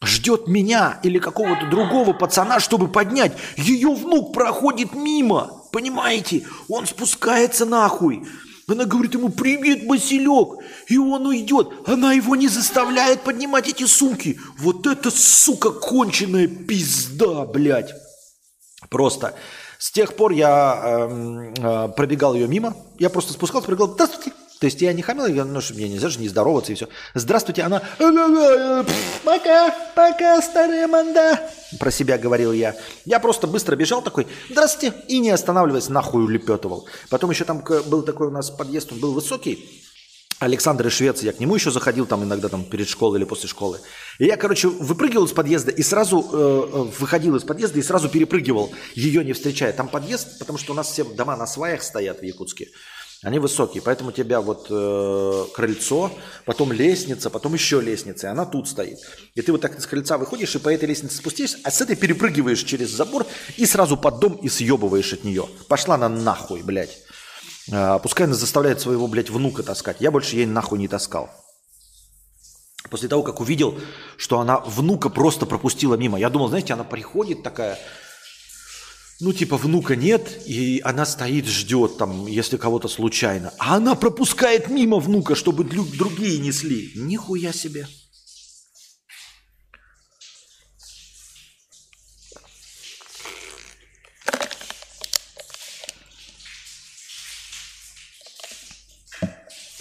ждет меня или какого-то другого пацана, чтобы поднять. Ее внук проходит мимо, понимаете? Он спускается нахуй, Она говорит ему, привет, Василек, и он уйдет. Она его не заставляет поднимать эти сумки. Вот это, сука, конченая пизда, блядь. Просто с тех пор я э, э, пробегал ее мимо, я просто спускался, пробегал, здравствуйте, то есть я не хамил, я, ну, мне нельзя же не здороваться и все. Здравствуйте, она... Пока, пока, старая манда. Про себя говорил я. Я просто быстро бежал такой, здравствуйте, и не останавливаясь, нахуй улепетывал. Потом еще там был такой у нас подъезд, он был высокий, Александр из Швеции, я к нему еще заходил там иногда там перед школой или после школы. И я, короче, выпрыгивал из подъезда и сразу э, выходил из подъезда и сразу перепрыгивал, ее не встречая. Там подъезд, потому что у нас все дома на сваях стоят в Якутске. Они высокие, поэтому у тебя вот э, крыльцо, потом лестница, потом еще лестница, и она тут стоит. И ты вот так с крыльца выходишь и по этой лестнице спустишься, а с этой перепрыгиваешь через забор и сразу под дом и съебываешь от нее. Пошла она нахуй, блядь. А, пускай она заставляет своего, блядь, внука таскать. Я больше ей нахуй не таскал. После того, как увидел, что она внука просто пропустила мимо. Я думал, знаете, она приходит такая, ну, типа, внука нет, и она стоит, ждет там, если кого-то случайно. А она пропускает мимо внука, чтобы другие несли. Нихуя себе.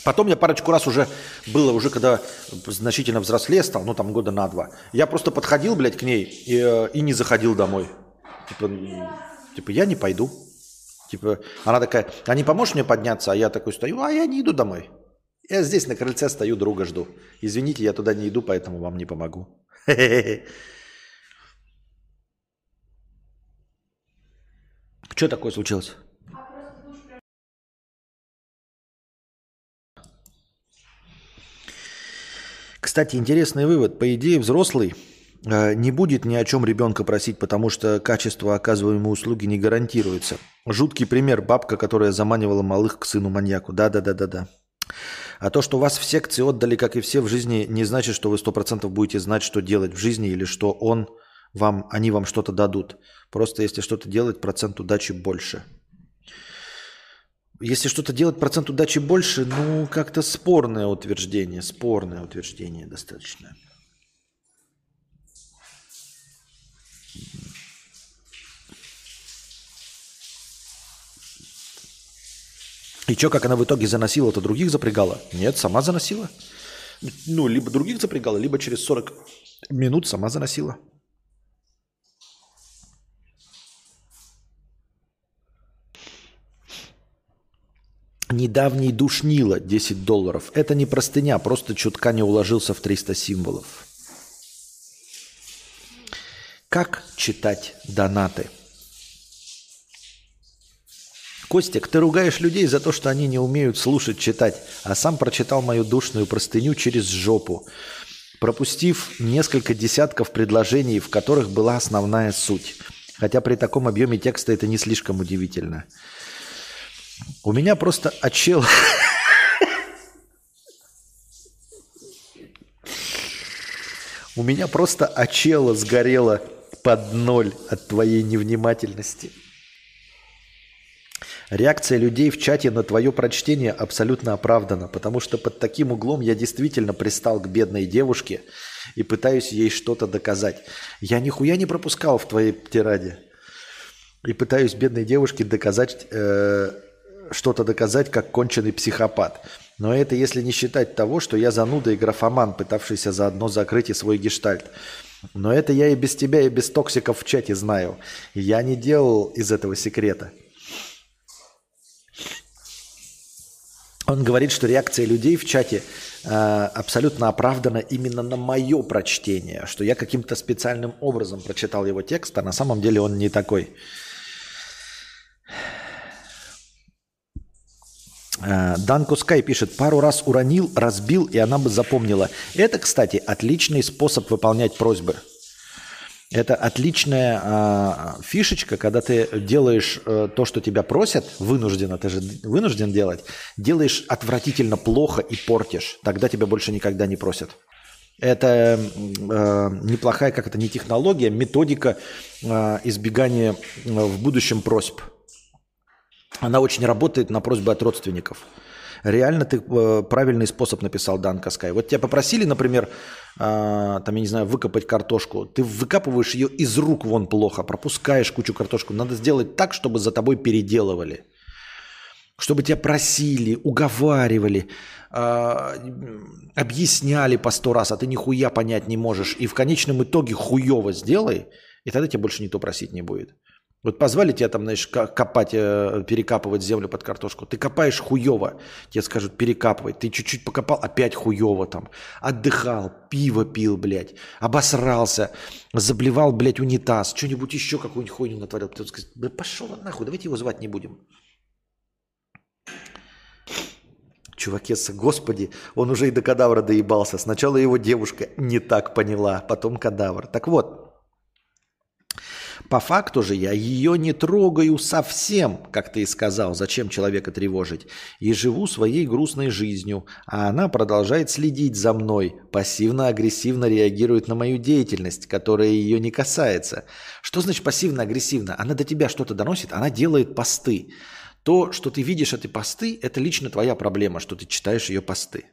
Потом я парочку раз уже было, уже когда значительно взрослее стал, ну там года на два, я просто подходил, блядь, к ней и, э, и не заходил домой. Типа, Типа, я не пойду. Типа, она такая, а не поможешь мне подняться? А я такой стою, а я не иду домой. Я здесь на крыльце стою, друга жду. Извините, я туда не иду, поэтому вам не помогу. Что такое случилось? Кстати, интересный вывод. По идее, взрослый не будет ни о чем ребенка просить, потому что качество оказываемой услуги не гарантируется. Жуткий пример. Бабка, которая заманивала малых к сыну-маньяку. Да-да-да-да-да. А то, что вас в секции отдали, как и все в жизни, не значит, что вы сто процентов будете знать, что делать в жизни, или что он вам, они вам что-то дадут. Просто если что-то делать, процент удачи больше. Если что-то делать, процент удачи больше, ну, как-то спорное утверждение. Спорное утверждение достаточно. И что, как она в итоге заносила-то других запрягала? Нет, сама заносила. Ну, либо других запрягала, либо через 40 минут сама заносила. Недавний душнило 10 долларов. Это не простыня, просто чутка не уложился в 300 символов. Как читать донаты? Костик, ты ругаешь людей за то, что они не умеют слушать, читать, а сам прочитал мою душную простыню через жопу, пропустив несколько десятков предложений, в которых была основная суть. Хотя при таком объеме текста это не слишком удивительно. У меня просто очел... У меня просто очело сгорело под ноль от твоей невнимательности. Реакция людей в чате на твое прочтение абсолютно оправдана, потому что под таким углом я действительно пристал к бедной девушке и пытаюсь ей что-то доказать. Я нихуя не пропускал в твоей тираде. И пытаюсь бедной девушке доказать, э, что-то доказать, как конченый психопат. Но это если не считать того, что я зануда и графоман, пытавшийся заодно закрыть и свой гештальт. Но это я и без тебя, и без токсиков в чате знаю. Я не делал из этого секрета. Он говорит, что реакция людей в чате э, абсолютно оправдана именно на мое прочтение, что я каким-то специальным образом прочитал его текст, а на самом деле он не такой. Э, Дан Кускай пишет, пару раз уронил, разбил, и она бы запомнила. Это, кстати, отличный способ выполнять просьбы. Это отличная э, фишечка, когда ты делаешь э, то, что тебя просят, вынужденно, ты же вынужден делать, делаешь отвратительно плохо и портишь. Тогда тебя больше никогда не просят. Это э, неплохая, как это, не технология, методика э, избегания в будущем просьб. Она очень работает на просьбы от родственников. Реально ты э, правильный способ написал, Дан Каскай. Вот тебя попросили, например, там, я не знаю, выкопать картошку. Ты выкапываешь ее из рук вон плохо, пропускаешь кучу картошку. Надо сделать так, чтобы за тобой переделывали. Чтобы тебя просили, уговаривали, э, объясняли по сто раз, а ты нихуя понять не можешь. И в конечном итоге хуево сделай, и тогда тебя больше никто просить не будет. Вот позвали тебя там, знаешь, копать, э, перекапывать землю под картошку. Ты копаешь хуево. Тебе скажут перекапывай. Ты чуть-чуть покопал, опять хуево там. Отдыхал, пиво пил, блядь. Обосрался. Заблевал, блядь, унитаз. Что-нибудь еще какую-нибудь хуйню натворил. Ты скажет, да пошел нахуй, давайте его звать не будем. Чувакеса, господи, он уже и до кадавра доебался. Сначала его девушка не так поняла, потом кадавр. Так вот, по факту же я ее не трогаю совсем, как ты и сказал, зачем человека тревожить, и живу своей грустной жизнью, а она продолжает следить за мной, пассивно-агрессивно реагирует на мою деятельность, которая ее не касается. Что значит пассивно-агрессивно? Она до тебя что-то доносит, она делает посты. То, что ты видишь эти посты, это лично твоя проблема, что ты читаешь ее посты.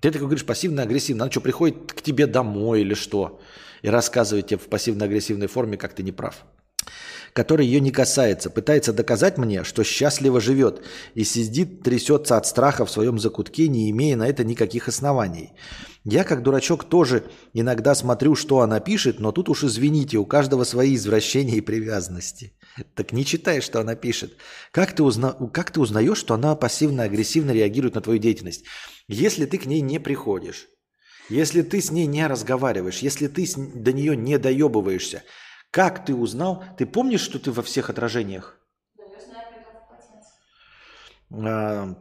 Ты такой говоришь пассивно-агрессивно. Она что, приходит к тебе домой или что? И рассказывает тебе в пассивно-агрессивной форме, как ты не прав. Который ее не касается. Пытается доказать мне, что счастливо живет. И сидит, трясется от страха в своем закутке, не имея на это никаких оснований. Я, как дурачок, тоже иногда смотрю, что она пишет, но тут уж извините, у каждого свои извращения и привязанности. Так не читай, что она пишет. Как ты, узна... как ты узнаешь, что она пассивно-агрессивно реагирует на твою деятельность? Если ты к ней не приходишь, если ты с ней не разговариваешь, если ты до нее не доебываешься, как ты узнал? Ты помнишь, что ты во всех отражениях? А,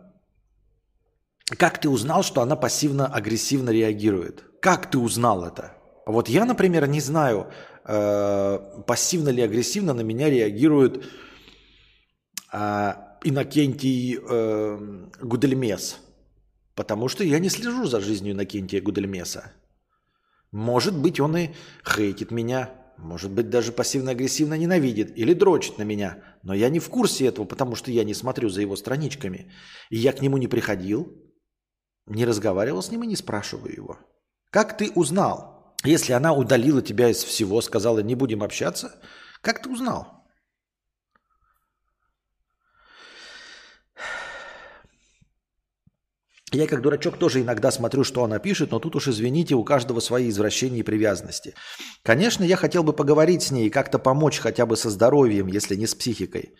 как ты узнал, что она пассивно-агрессивно реагирует? Как ты узнал это? Вот я, например, не знаю, э, пассивно или агрессивно на меня реагирует э, Иннокентий э, Гудельмес. Потому что я не слежу за жизнью Иннокентия Гудельмеса. Может быть, он и хейтит меня, может быть, даже пассивно-агрессивно ненавидит или дрочит на меня. Но я не в курсе этого, потому что я не смотрю за его страничками. И я к нему не приходил, не разговаривал с ним и не спрашиваю его. Как ты узнал? Если она удалила тебя из всего, сказала, не будем общаться, как ты узнал? Я как дурачок тоже иногда смотрю, что она пишет, но тут уж, извините, у каждого свои извращения и привязанности. Конечно, я хотел бы поговорить с ней и как-то помочь хотя бы со здоровьем, если не с психикой.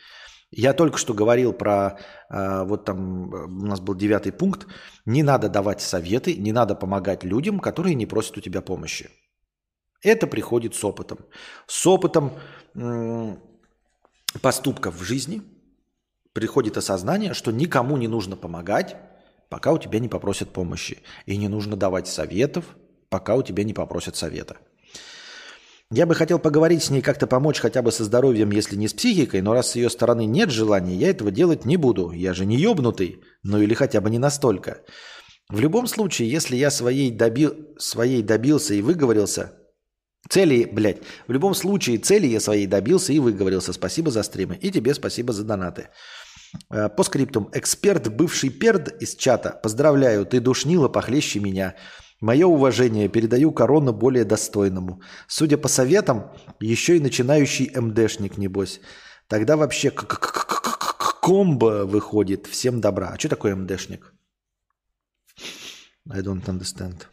Я только что говорил про, э, вот там э, у нас был девятый пункт, не надо давать советы, не надо помогать людям, которые не просят у тебя помощи. Это приходит с опытом. С опытом поступков в жизни приходит осознание, что никому не нужно помогать, пока у тебя не попросят помощи. И не нужно давать советов, пока у тебя не попросят совета. Я бы хотел поговорить с ней, как-то помочь хотя бы со здоровьем, если не с психикой, но раз с ее стороны нет желания, я этого делать не буду. Я же не ебнутый, ну или хотя бы не настолько. В любом случае, если я своей, добил, своей добился и выговорился, цели, блядь, в любом случае цели я своей добился и выговорился. Спасибо за стримы. И тебе спасибо за донаты. Э, по скриптум. Эксперт, бывший перд из чата. Поздравляю, ты душнила похлеще меня. Мое уважение, передаю корону более достойному. Судя по советам, еще и начинающий МДшник, небось. Тогда вообще комбо выходит. Всем добра. А что такое МДшник? I don't understand.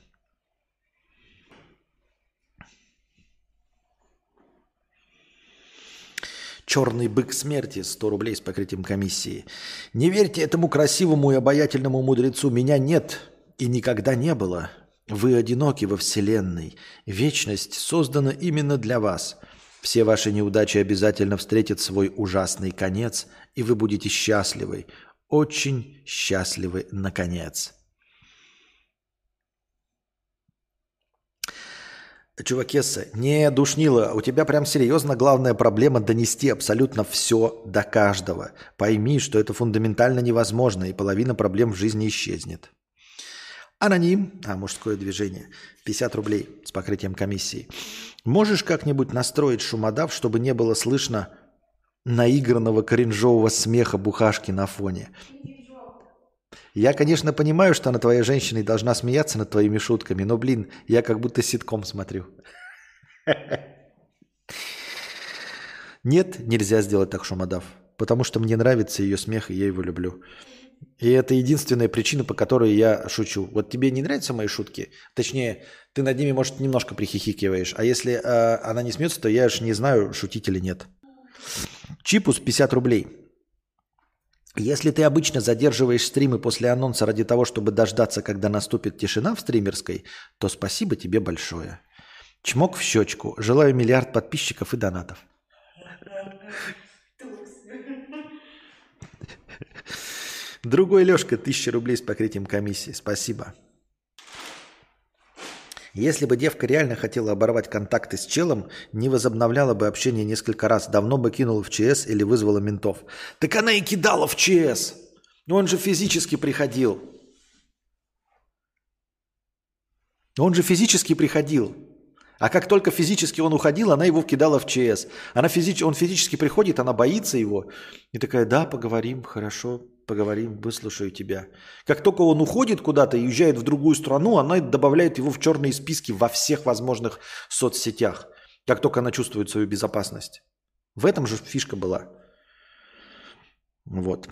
Черный бык смерти, 100 рублей с покрытием комиссии. Не верьте этому красивому и обаятельному мудрецу. Меня нет и никогда не было. Вы одиноки во Вселенной. Вечность создана именно для вас. Все ваши неудачи обязательно встретят свой ужасный конец, и вы будете счастливы, очень счастливы наконец. Чувакесса, не душнила, у тебя прям серьезно главная проблема донести абсолютно все до каждого. Пойми, что это фундаментально невозможно, и половина проблем в жизни исчезнет. Аноним, а мужское движение, 50 рублей с покрытием комиссии. Можешь как-нибудь настроить шумодав, чтобы не было слышно наигранного кринжового смеха бухашки на фоне. Я, конечно, понимаю, что она твоя женщина и должна смеяться над твоими шутками, но, блин, я как будто ситком смотрю. Нет, нельзя сделать так, Шумадав, потому что мне нравится ее смех, и я его люблю. И это единственная причина, по которой я шучу. Вот тебе не нравятся мои шутки? Точнее, ты над ними, может, немножко прихихикиваешь. А если э, она не смеется, то я же не знаю, шутить или нет. Чипус 50 рублей. Если ты обычно задерживаешь стримы после анонса ради того, чтобы дождаться, когда наступит тишина в стримерской, то спасибо тебе большое. Чмок в щечку. Желаю миллиард подписчиков и донатов. Другой Лешка, тысяча рублей с покрытием комиссии. Спасибо. Если бы девка реально хотела оборвать контакты с челом, не возобновляла бы общение несколько раз, давно бы кинула в ЧС или вызвала ментов. Так она и кидала в ЧС. Он же физически приходил. Он же физически приходил. А как только физически он уходил, она его кидала в ЧС. Она физич... Он физически приходит, она боится его. И такая, да, поговорим, хорошо, поговорим, выслушаю тебя. Как только он уходит куда-то и уезжает в другую страну, она добавляет его в черные списки во всех возможных соцсетях. Как только она чувствует свою безопасность. В этом же фишка была. Вот.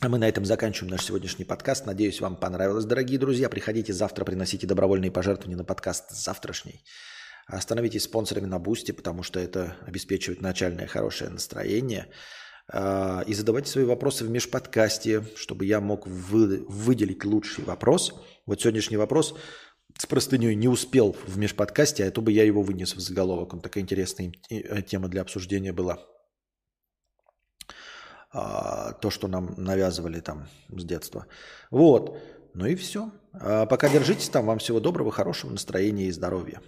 А мы на этом заканчиваем наш сегодняшний подкаст. Надеюсь, вам понравилось, дорогие друзья. Приходите завтра, приносите добровольные пожертвования на подкаст завтрашний. Становитесь спонсорами на Boosty, потому что это обеспечивает начальное хорошее настроение. А, и задавайте свои вопросы в межподкасте, чтобы я мог вы, выделить лучший вопрос. Вот сегодняшний вопрос с простыней не успел в межподкасте, а то бы я его вынес в заголовок. Он такая интересная э, тема для обсуждения была. А, то, что нам навязывали там с детства. Вот. Ну и все. А пока держитесь там. Вам всего доброго, хорошего настроения и здоровья.